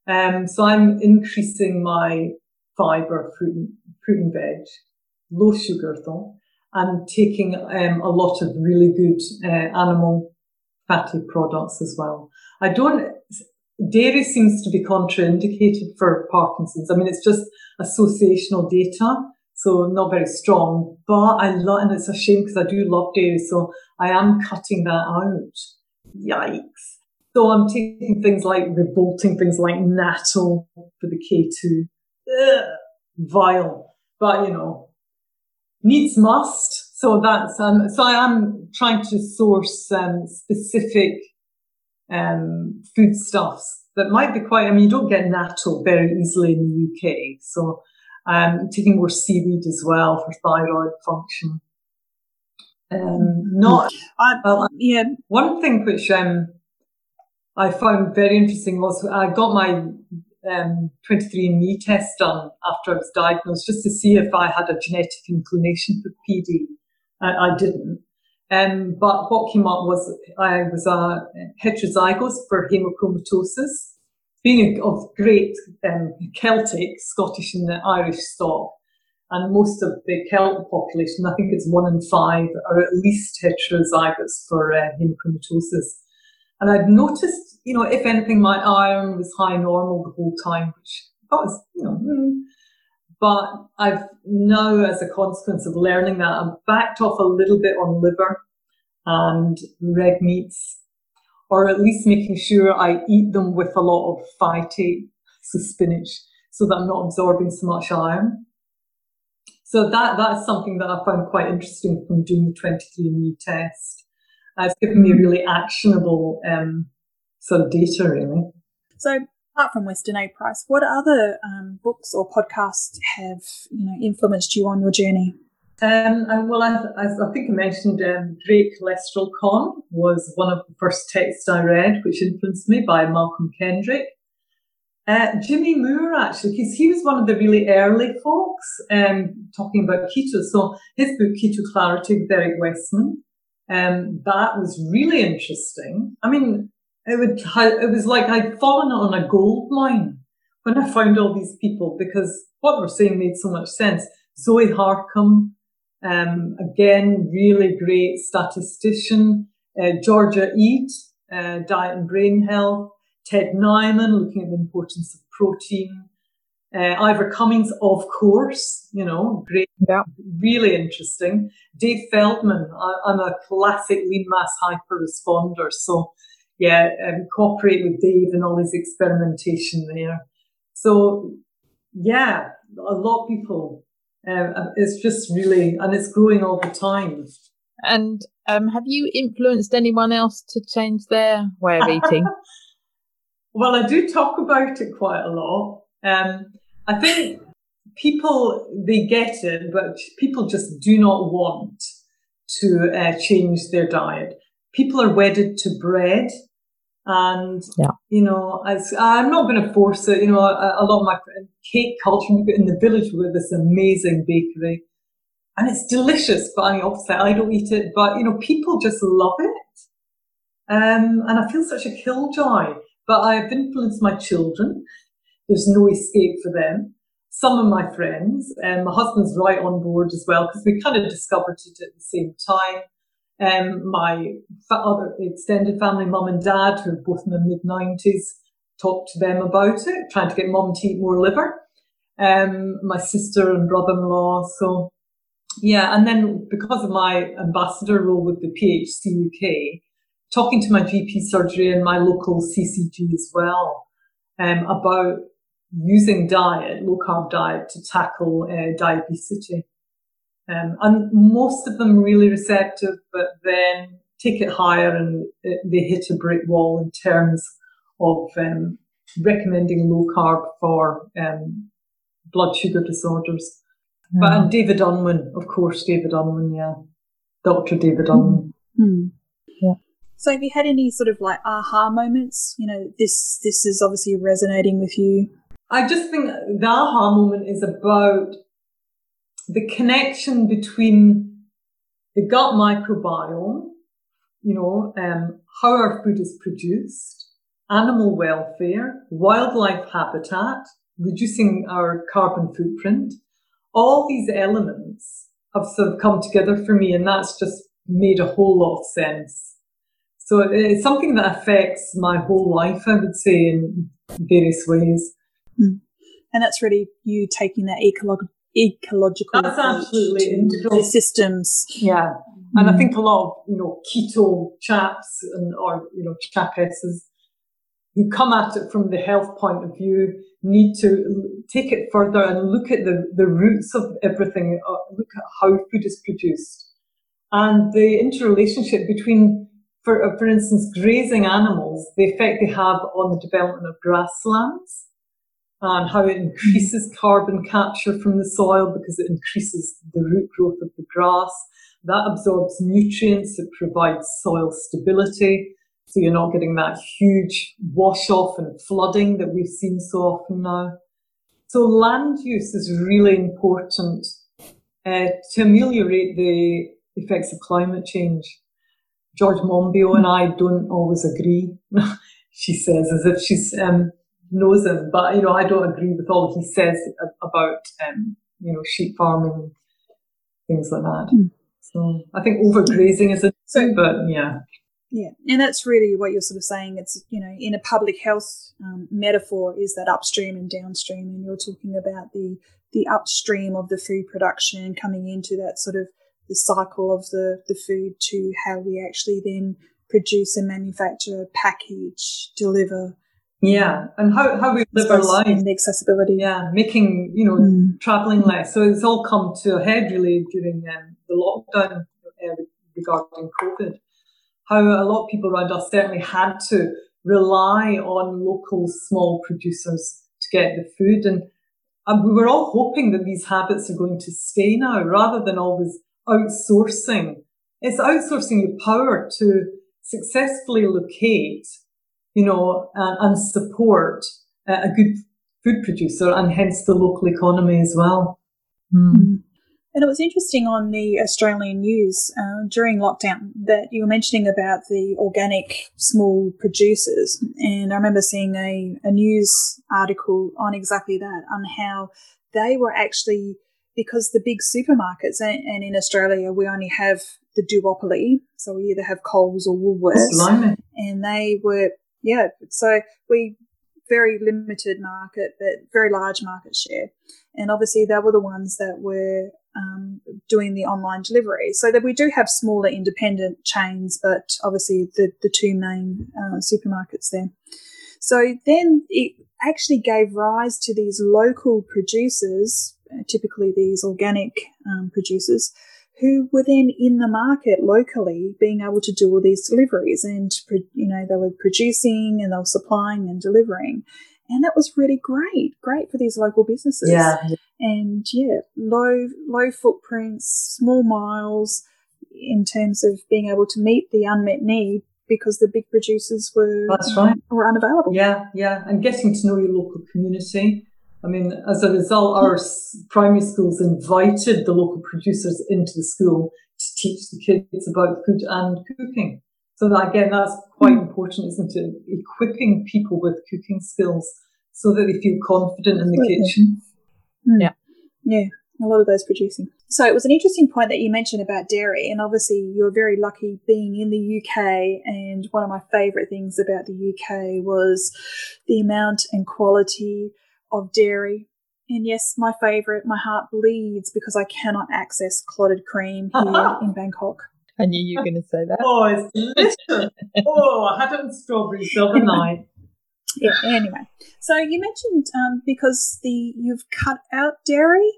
Um, so I'm increasing my fiber, fruit and, fruit and veg, low sugar though, and taking um, a lot of really good uh, animal fatty products as well. I don't, dairy seems to be contraindicated for Parkinson's. I mean, it's just associational data, so not very strong, but I love, and it's a shame because I do love dairy, so I am cutting that out. Yikes. So I'm taking things like revolting things like natto for the K2. Ugh, vile. But, you know, needs must. so that's um, so I am trying to source um, specific um, foodstuffs that might be quite. I mean, you don't get natto very easily in the UK, so um, taking more seaweed as well for thyroid function. Um, not, I, well, yeah, one thing which um, I found very interesting was I got my um, 23andMe test done after I was diagnosed just to see if I had a genetic inclination for PD. I, I didn't. Um, but what came up was I was a heterozygous for hemochromatosis, being of great um, Celtic, Scottish and Irish stock. And most of the Celtic population, I think it's one in five, are at least heterozygous for uh, hemochromatosis. And I'd noticed, you know, if anything, my iron was high normal the whole time, which I thought was, you know, mm. but I've now, as a consequence of learning that, I've backed off a little bit on liver and red meats, or at least making sure I eat them with a lot of phytate, so spinach, so that I'm not absorbing so much iron. So that that's something that I found quite interesting from doing the 23andMe test. Uh, it's given me really actionable um, sort of data, really. So apart from Weston A Price, what other um, books or podcasts have you know influenced you on your journey? Um, well, I, I, think I mentioned um, Great Cholesterol Con was one of the first texts I read, which influenced me by Malcolm Kendrick. Uh, Jimmy Moore, actually, because he was one of the really early folks um, talking about keto. So his book, Keto Clarity with Eric Westman, um, that was really interesting. I mean, it, would, it was like I'd fallen on a gold mine when I found all these people because what they were saying made so much sense. Zoe Harcombe, um, again, really great statistician. Uh, Georgia Ede, uh, diet and brain health. Ted Naiman, looking at the importance of protein. Uh, Ivor Cummins, of course, you know, great, yeah. really interesting. Dave Feldman, I, am a classic lean mass hyper responder. So, yeah, um, cooperate with Dave and all his experimentation there. So, yeah, a lot of people um, it's just really, and it's growing all the time. And um, have you influenced anyone else to change their way of eating? *laughs* well, I do talk about it quite a lot. Um, I think people they get it, but people just do not want to uh, change their diet. People are wedded to bread and, yeah. you know, as I'm not going to force it, you know, a, a lot of my cake culture in the village with this amazing bakery and it's delicious, but I obviously I don't eat it, but you know, people just love it. Um, and I feel such a killjoy, but I've influenced my children. There's no escape for them. Some of my friends, and um, my husband's right on board as well, because we kind of discovered it at the same time. Um, my other extended family, mum and dad, who are both in their mid 90s, talked to them about it, trying to get mum to eat more liver. Um, my sister and brother in law. So, yeah. And then because of my ambassador role with the PHC UK, talking to my GP surgery and my local CCG as well um, about using diet, low carb diet, to tackle uh, diabetes. Um, and most of them really receptive, but then take it higher and they hit a brick wall in terms of um, recommending low carb for um, blood sugar disorders. Mm. But and David Unwin, of course, David Unwin, yeah, Dr. David Unwin. Mm. Yeah. So, have you had any sort of like aha moments? You know, this this is obviously resonating with you. I just think the aha moment is about the connection between the gut microbiome, you know, um, how our food is produced, animal welfare, wildlife habitat, reducing our carbon footprint, all these elements have sort of come together for me, and that's just made a whole lot of sense. So it's something that affects my whole life, I would say, in various ways. Mm. And that's really you taking that ecological ecological That's absolutely integral. systems. Yeah. And mm. I think a lot of, you know, keto chaps and, or, you know, chapesses who come at it from the health point of view need to take it further and look at the, the roots of everything, uh, look at how food is produced. and the interrelationship between, for, uh, for instance, grazing animals, the effect they have on the development of grasslands and how it increases carbon capture from the soil because it increases the root growth of the grass. That absorbs nutrients, it provides soil stability. So you're not getting that huge wash off and flooding that we've seen so often now. So land use is really important uh, to ameliorate the effects of climate change. George Monbiot and I don't always agree. *laughs* she says as if she's um, knows him, but you know I don't agree with all he says about um, you know sheep farming and things like that. Mm. So I think overgrazing is a thing, but yeah. Yeah, and that's really what you're sort of saying. It's you know in a public health um, metaphor is that upstream and downstream, and you're talking about the the upstream of the food production coming into that sort of the cycle of the the food to how we actually then produce and manufacture, package, deliver. Yeah, and how, how we live our lives. The accessibility. Yeah, making, you know, mm. traveling less. So it's all come to a head really during um, the lockdown uh, regarding COVID how a lot of people around us certainly had to rely on local small producers to get the food. And, and we were all hoping that these habits are going to stay now rather than always outsourcing. It's outsourcing your power to successfully locate, you know, and, and support a good food producer and hence the local economy as well. Mm. And it was interesting on the Australian news uh, during lockdown that you were mentioning about the organic small producers. And I remember seeing a, a news article on exactly that, on how they were actually, because the big supermarkets, and, and in Australia, we only have the duopoly. So we either have Coles or Woolworths. And they were, yeah, so we, very limited market, but very large market share. And obviously, they were the ones that were um, doing the online delivery. So that we do have smaller independent chains, but obviously the, the two main uh, supermarkets there. So then it actually gave rise to these local producers, uh, typically these organic um, producers, who were then in the market locally being able to do all these deliveries and you know they were producing and they were supplying and delivering. And that was really great great for these local businesses. Yeah. And yeah low low footprints small miles in terms of being able to meet the unmet need because the big producers were that's right. were unavailable. Yeah yeah. And getting to know your local community I mean, as a result, our primary schools invited the local producers into the school to teach the kids about food and cooking. So that, again, that's quite important, isn't it? Equipping people with cooking skills so that they feel confident in the kitchen. Mm. Yeah. Yeah. A lot of those producing. So it was an interesting point that you mentioned about dairy, and obviously you're very lucky being in the UK. And one of my favourite things about the UK was the amount and quality of dairy. And yes, my favourite, my heart bleeds because I cannot access clotted cream *laughs* here in Bangkok. I knew you were going to say that. Oh, it's delicious. oh, I had it in strawberries the other night. Yeah, anyway. So you mentioned um, because the you've cut out dairy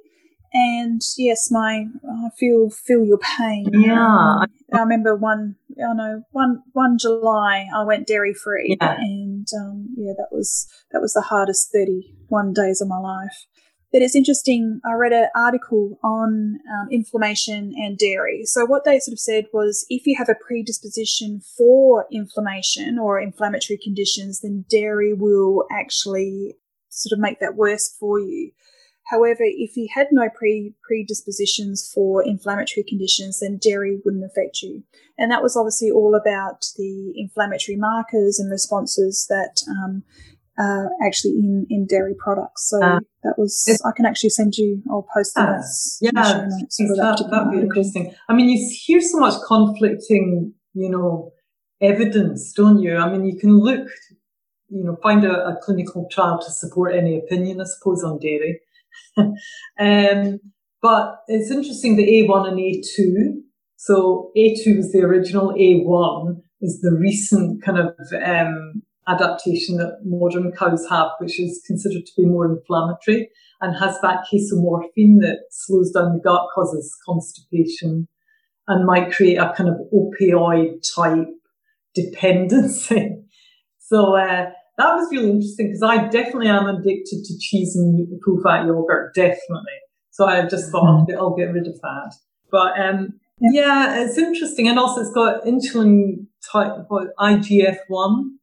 and yes, my I feel feel your pain. Yeah, um, I remember one. I know one one July I went dairy free, yeah. and um, yeah, that was that was the hardest thirty one days of my life. But it's interesting. I read an article on um, inflammation and dairy. So what they sort of said was, if you have a predisposition for inflammation or inflammatory conditions, then dairy will actually sort of make that worse for you. However, if you had no pre predispositions for inflammatory conditions, then dairy wouldn't affect you. And that was obviously all about the inflammatory markers and responses that um, are actually in, in dairy products. So uh, that was, I can actually send you, I'll post the notes. Yeah, notes that, that'd be interesting. I mean, you hear so much conflicting, you know, evidence, don't you? I mean, you can look, you know, find a, a clinical trial to support any opinion, I suppose, on dairy. *laughs* um, but it's interesting the A1 and A2. So A2 was the original, A1 is the recent kind of um, adaptation that modern cows have, which is considered to be more inflammatory and has that casomorphin that slows down the gut, causes constipation, and might create a kind of opioid type *laughs* dependency. So uh, that was really interesting because I definitely am addicted to cheese and full fat yogurt, definitely. So I just thought mm. I'll get rid of that. But um, yeah. yeah. it's interesting, and also it's got insulin type IGF one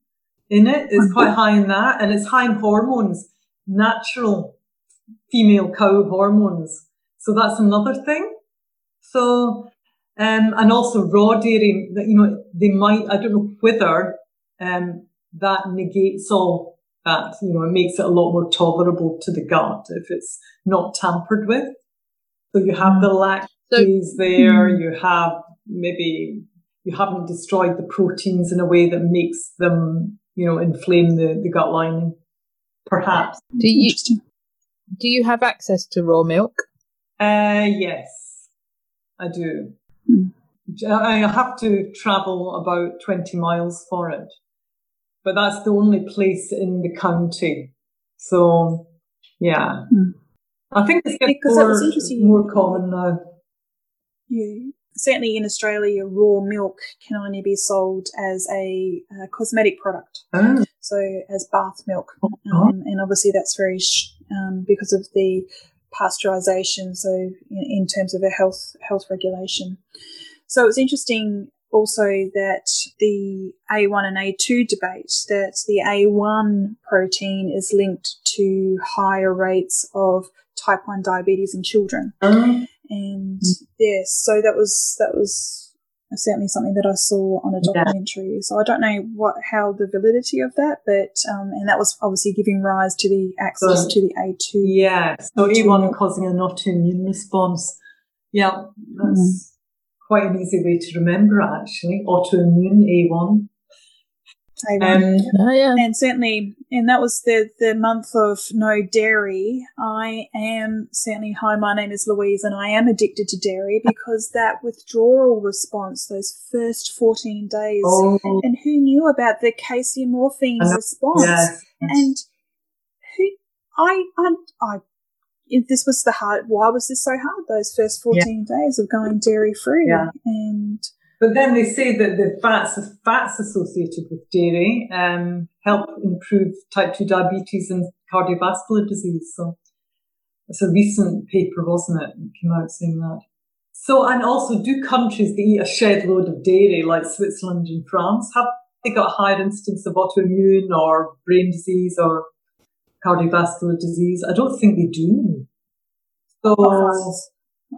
in it. It's mm-hmm. quite high in that, and it's high in hormones, natural female cow hormones. So that's another thing. So um, and also raw dairy, you know, they might, I don't know whether um, that negates all that, you know, it makes it a lot more tolerable to the gut if it's not tampered with. So you have the mm. lactase so, there, mm. you have maybe, you haven't destroyed the proteins in a way that makes them, you know, inflame the, the gut lining. Perhaps. Do you, do you have access to raw milk? Uh, yes, I do. I have to travel about 20 miles for it, but that's the only place in the county. So, yeah. Mm. I think it's getting more, more common now. Yeah. Certainly in Australia, raw milk can only be sold as a, a cosmetic product. Oh. So, as bath milk. Oh. Um, and obviously, that's very, sh- um, because of the pasteurization, so in, in terms of a health health regulation. So it's interesting also that the A1 and A2 debate, that the A1 protein is linked to higher rates of type 1 diabetes in children. Um, and yes, so that was, that was certainly something that I saw on a documentary. Yeah. So I don't know what, how the validity of that, but, um, and that was obviously giving rise to the access so, to the A2. Yeah. So A1 causing an autoimmune response. Yeah. That's, mm quite an easy way to remember actually. Autoimmune A1. Um, oh, yeah. And certainly, and that was the, the month of no dairy. I am certainly, hi, my name is Louise, and I am addicted to dairy because that withdrawal response, those first 14 days, oh. and who knew about the casomorphin response? Yes. And who, I, I, I if this was the hard, why was this so hard? Those first 14 yeah. days of going dairy free. Yeah. And, but then they say that the fats, the fats associated with dairy, um, help improve type 2 diabetes and cardiovascular disease. So it's a recent paper, wasn't it? It came out saying that. So, and also do countries that eat a shed load of dairy like Switzerland and France, have they got a higher instance of autoimmune or brain disease or cardiovascular disease? I don't think they do. So,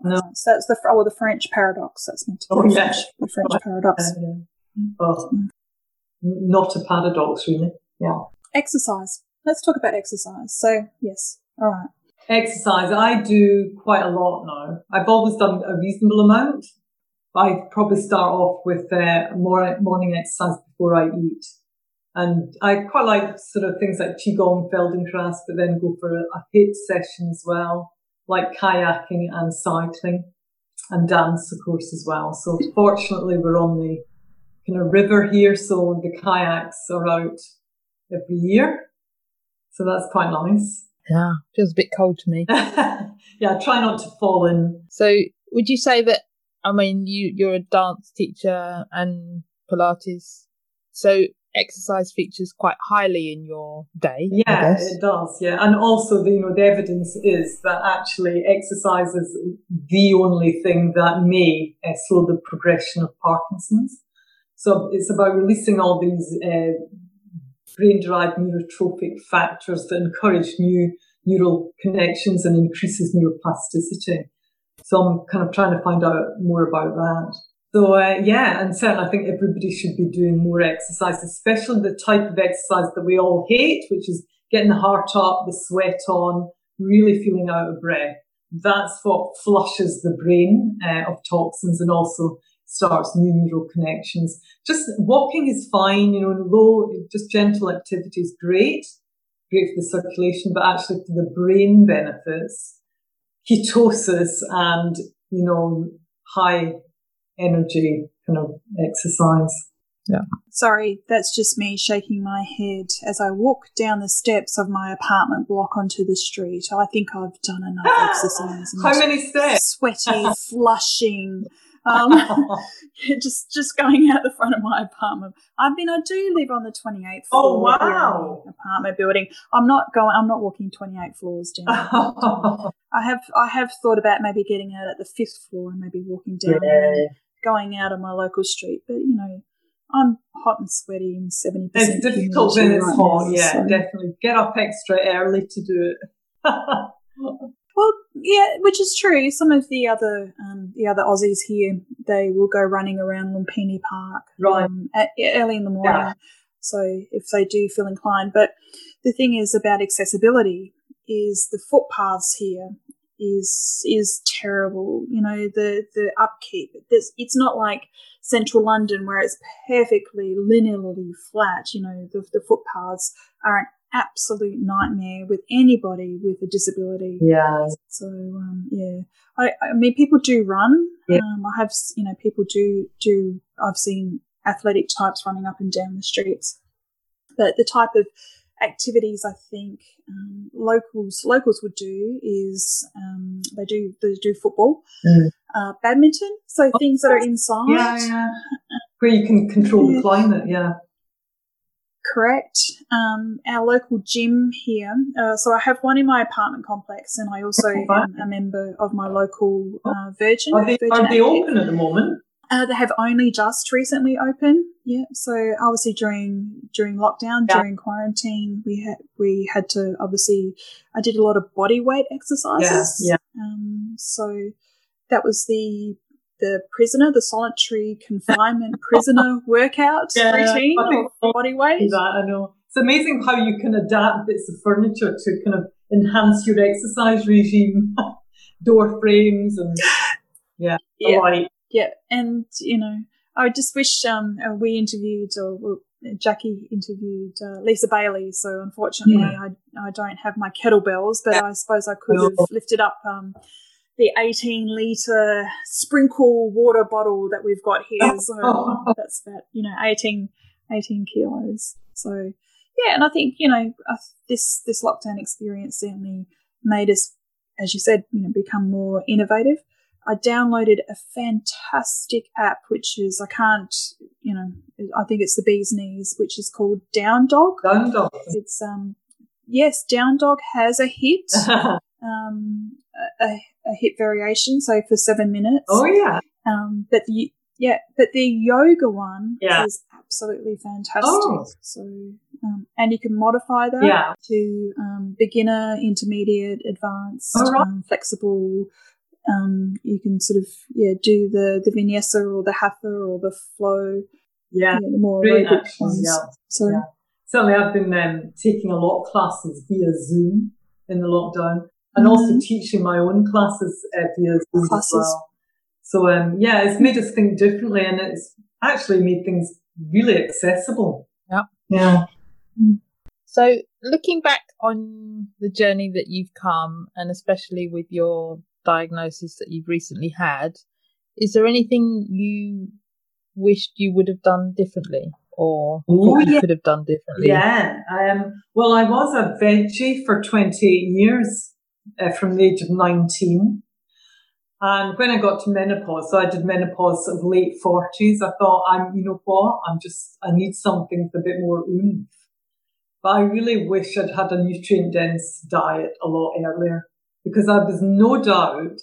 no. So that's the oh, the French paradox. That's meant to be oh, yeah. the French paradox. Yeah. Mm. not a paradox, really. Yeah. Exercise. Let's talk about exercise. So, yes. All right. Exercise. I do quite a lot now. I've always done a reasonable amount. I probably start off with uh, more morning exercise before I eat. And I quite like sort of things like Qigong, Feldenkrais, but then go for a, a HIIT session as well, like kayaking and cycling and dance, of course, as well. So fortunately, we're on the kind of river here. So the kayaks are out every year. So that's quite nice. Yeah, feels a bit cold to me. *laughs* yeah, try not to fall in. So would you say that, I mean, you, you're a dance teacher and Pilates. So exercise features quite highly in your day. Yeah, it does. Yeah, and also the you know the evidence is that actually exercise is the only thing that may uh, slow the progression of Parkinson's. So it's about releasing all these uh, brain-derived neurotrophic factors that encourage new neural connections and increases neuroplasticity. So I'm kind of trying to find out more about that. So uh, yeah, and certainly I think everybody should be doing more exercise, especially the type of exercise that we all hate, which is getting the heart up, the sweat on, really feeling out of breath. That's what flushes the brain uh, of toxins and also starts new neural connections. Just walking is fine, you know, low, just gentle activity is great, great for the circulation, but actually for the brain benefits, ketosis and, you know, high energy kind of exercise. Yeah. Sorry, that's just me shaking my head as I walk down the steps of my apartment block onto the street. I think I've done enough *gasps* exercise. How many steps? Sweaty, *laughs* flushing, Um, *laughs* *laughs* just just going out the front of my apartment. I mean, I do live on the twenty eighth floor. Oh, wow. apartment building. I'm not going. I'm not walking twenty eight floors down. *laughs* I have I have thought about maybe getting out at the fifth floor and maybe walking down and going out on my local street. But you know, I'm hot and sweaty and seventy. It's difficult when it's hot. Yeah, definitely. Get up extra early to do it. Well, yeah, which is true. Some of the other um, the other Aussies here, they will go running around Lumpini Park Right. um, at, early in the morning. Yeah. So if they do feel inclined, but the thing is about accessibility is the footpaths here is is terrible. You know the the upkeep. There's, it's not like central London where it's perfectly linearly flat. You know the the footpaths are an absolute nightmare with anybody with a disability. yeah. So um, yeah, I, I mean, people do run. Yeah. Um, I have, you know, people do do. I've seen athletic types running up and down the streets, but the type of activities I think um, locals locals would do is um, they do they do football, Mm. uh, badminton, so things that are inside. Yeah, yeah. Where you can control Yeah. the climate. Yeah. Correct. Um, our local gym here. Uh, so I have one in my apartment complex, and I also Oh, am a member of my local uh, Virgin. Are they, Virgin are they open at the moment? Uh, they have only just recently opened. Yeah. So obviously during during lockdown, Yeah. during quarantine, we had we had to obviously. I did a lot of body weight exercises. Yeah, Um, so that was the the prisoner, the solitary confinement *laughs* prisoner workout Yeah, routine of body weight. That, I know. It's amazing how you can adapt bits of furniture to kind of enhance your exercise regime. *laughs* Door frames and yeah, Yeah. light. Yeah, and you know, I just wish um uh, we interviewed or well, Jackie interviewed uh, Lisa Bailey. So unfortunately, I I don't have my kettlebells, but I suppose I could have lifted up um the 18 liter sprinkle water bottle that we've got here. *laughs* So that's about you know 18 18 kilos. So yeah, and I think you know this this lockdown experience certainly made us, as you said, you know, become more innovative. I downloaded a fantastic app, which is I can't, you know, I think it's the bee's knees, which is called Down Dog. Down dog. It's um, yes, Down Dog has a HIIT, *laughs* um, a, a hit variation, so for seven minutes. oh yeah. Um, but the yeah, but the yoga one Yeah. is absolutely fantastic. Oh. So, um, and you can modify that Yeah. to um, beginner, intermediate, advanced, right. um, flexible. Um, you can sort of yeah do the the vinyasa or the hatha or the flow, Yeah. yeah, the more aerobic ones. yeah. So Yeah. Certainly, I've been um, taking a lot of classes via Zoom in the lockdown, and also Mhm. teaching my own classes uh, via Zoom Classes. as well. So um, yeah, it's made us think differently, and it's actually made things really accessible. Yeah. Yeah. So, looking back on the journey that you've come, and especially with your diagnosis that you've recently had, is there anything you wished you would have done differently, or Oh, thought you yeah. could have done differently? Yeah. Um, well, I was a veggie for 28 years uh, from the age of 19. And when I got to menopause, so I did menopause of late 40s, I thought, I'm, you know what, I'm just, I need something with a bit more oomph. But I really wish I'd had a nutrient dense diet a lot earlier because I was no doubt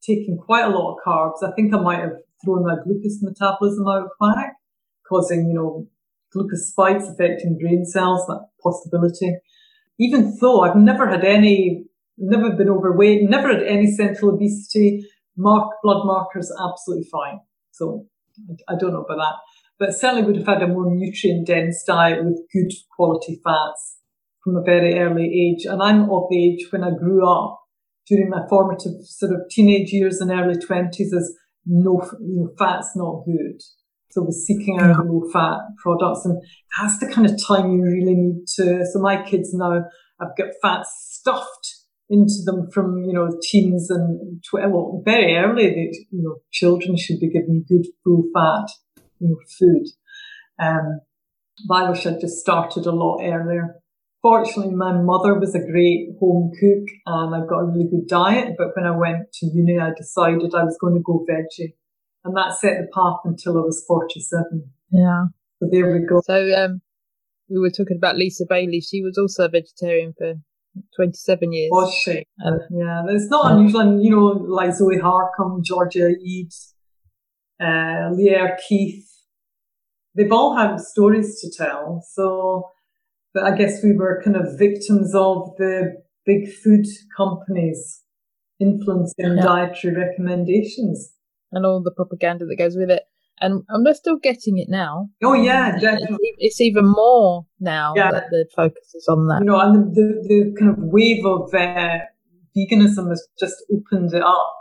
taking quite a lot of carbs. I think I might have thrown my glucose metabolism out of whack, causing, you know, glucose spikes affecting brain cells, that possibility. Even though I've never had any, never been overweight, never had any central obesity, mark, blood markers absolutely fine. So I, don't know about that. But certainly would have had a more nutrient dense diet with good quality fats from a very early age. And I'm of the age when I grew up during my formative sort of teenage years and early twenties as no, you know, fat's not good. So was seeking out low fat products and that's the kind of time you really need to. So my kids now, I've got fat stuffed into them from, you know, teens and tw- well, very early that, you know, children should be given good full fat, you know, food. Um, but I wish I'd just started a lot earlier. Fortunately, my mother was a great home cook and I got a really good diet. But when I went to uni, I decided I was going to go veggie. and that set the path until I was 47. Yeah. So there we go. So um, we were talking about Lisa Bailey. She was also a vegetarian for 27 years. Was she? Um, yeah, it's not unusual. And, you know, like Zoe Harcombe, Georgia Ede, uh, Lierre Keith, they've all had stories to tell. So but I guess we were kind of victims of the big food companies influencing Yeah. dietary recommendations. and all the propaganda that goes with it. And, and we're still getting it now. Oh yeah, It's, definitely. e- it's even more now Yeah. that the focus is on that. You know, and the, the kind of wave of uh, veganism has just opened it up.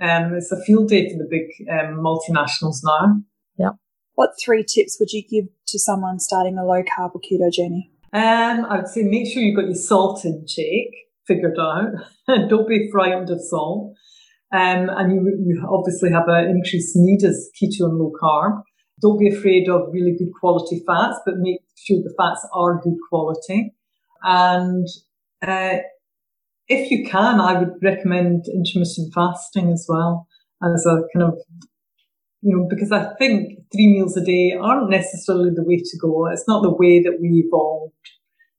Um, it's a field day for the big um, multinationals now. Yeah. What three tips would you give to someone starting a low carb or keto journey? Um, I would say make sure you've got your salt intake figured out. *laughs* Don't be frightened of salt. Um, and you, you obviously have an increased need as keto and low carb. Don't be afraid of really good quality fats, but make sure the fats are good quality. And uh, if you can, I would recommend intermittent fasting as well as a kind of, you know, because I think three meals a day aren't necessarily the way to go. It's not the way that we evolved.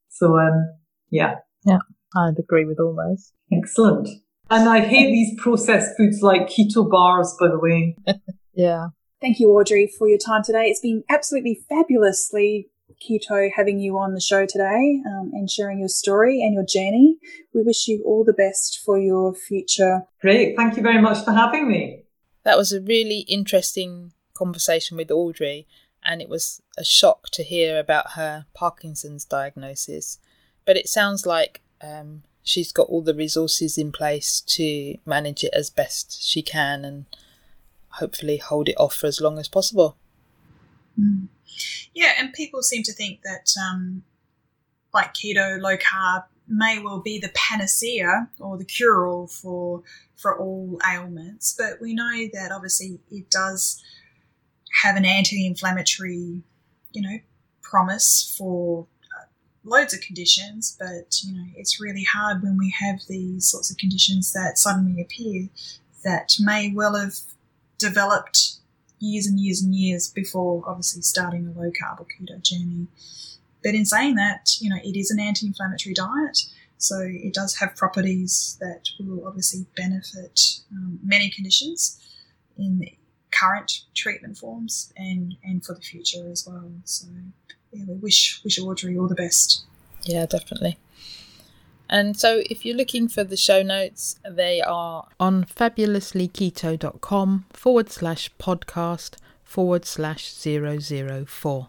So, um, yeah, Yeah, I'd agree with all those. excellent. And I hate these processed foods like keto bars, by the way. *laughs* Yeah. Thank you, Audrey, for your time today. It's been absolutely fabulously keto having you on the show today um, and sharing your story and your journey. We wish you all the best for your future. Great. Thank you very much for having me. That was a really interesting conversation with Audrey, and it was a shock to hear about her Parkinson's diagnosis. But it sounds like um, she's got all the resources in place to manage it as best she can and hopefully hold it off for as long as possible. Mm. Yeah, and people seem to think that um, like keto, low carb may well be the panacea or the cure all for for all ailments, but we know that obviously it does have an anti-inflammatory, you know, promise for loads of conditions, but you know, it's really hard when we have these sorts of conditions that suddenly appear that may well have developed years and years and years before obviously starting a low carb or keto journey. But in saying that, you know, it is an anti inflammatory diet. So it does have properties that will obviously benefit um, many conditions in current treatment forms and, and for the future as well. So yeah, we wish wish Audrey all the best. Yeah, definitely. And so if you're looking for the show notes, they are on fabulouslyketo.com forward slash podcast forward slash zero zero four.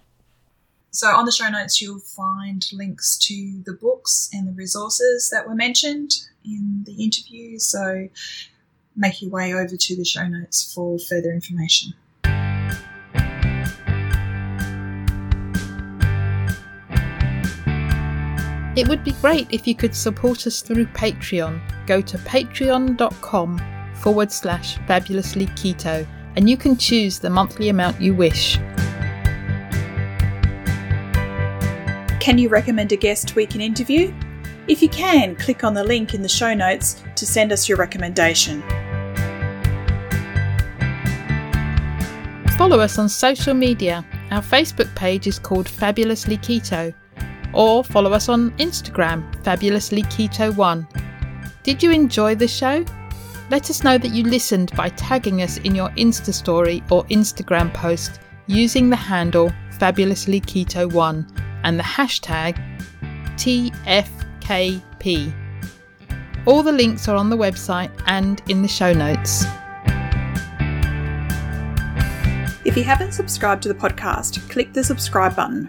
So on the show notes, you'll find links to the books and the resources that were mentioned in the interview. So make your way over to the show notes for further information. It would be great if you could support us through Patreon. Go to patreon.com forward slash fabulously keto and you can choose the monthly amount you wish. Can you recommend a guest we can interview? If you can, click on the link in the show notes to send us your recommendation. Follow us on social media. Our Facebook page is called Fabulously Keto, or follow us on Instagram, Fabulously Keto One. Did you enjoy the show? Let us know that you listened by tagging us in your Insta story or Instagram post using the handle Fabulously Keto One and the hashtag TFKP. All the links are on the website and in the show notes. If you haven't subscribed to the podcast, click the subscribe button.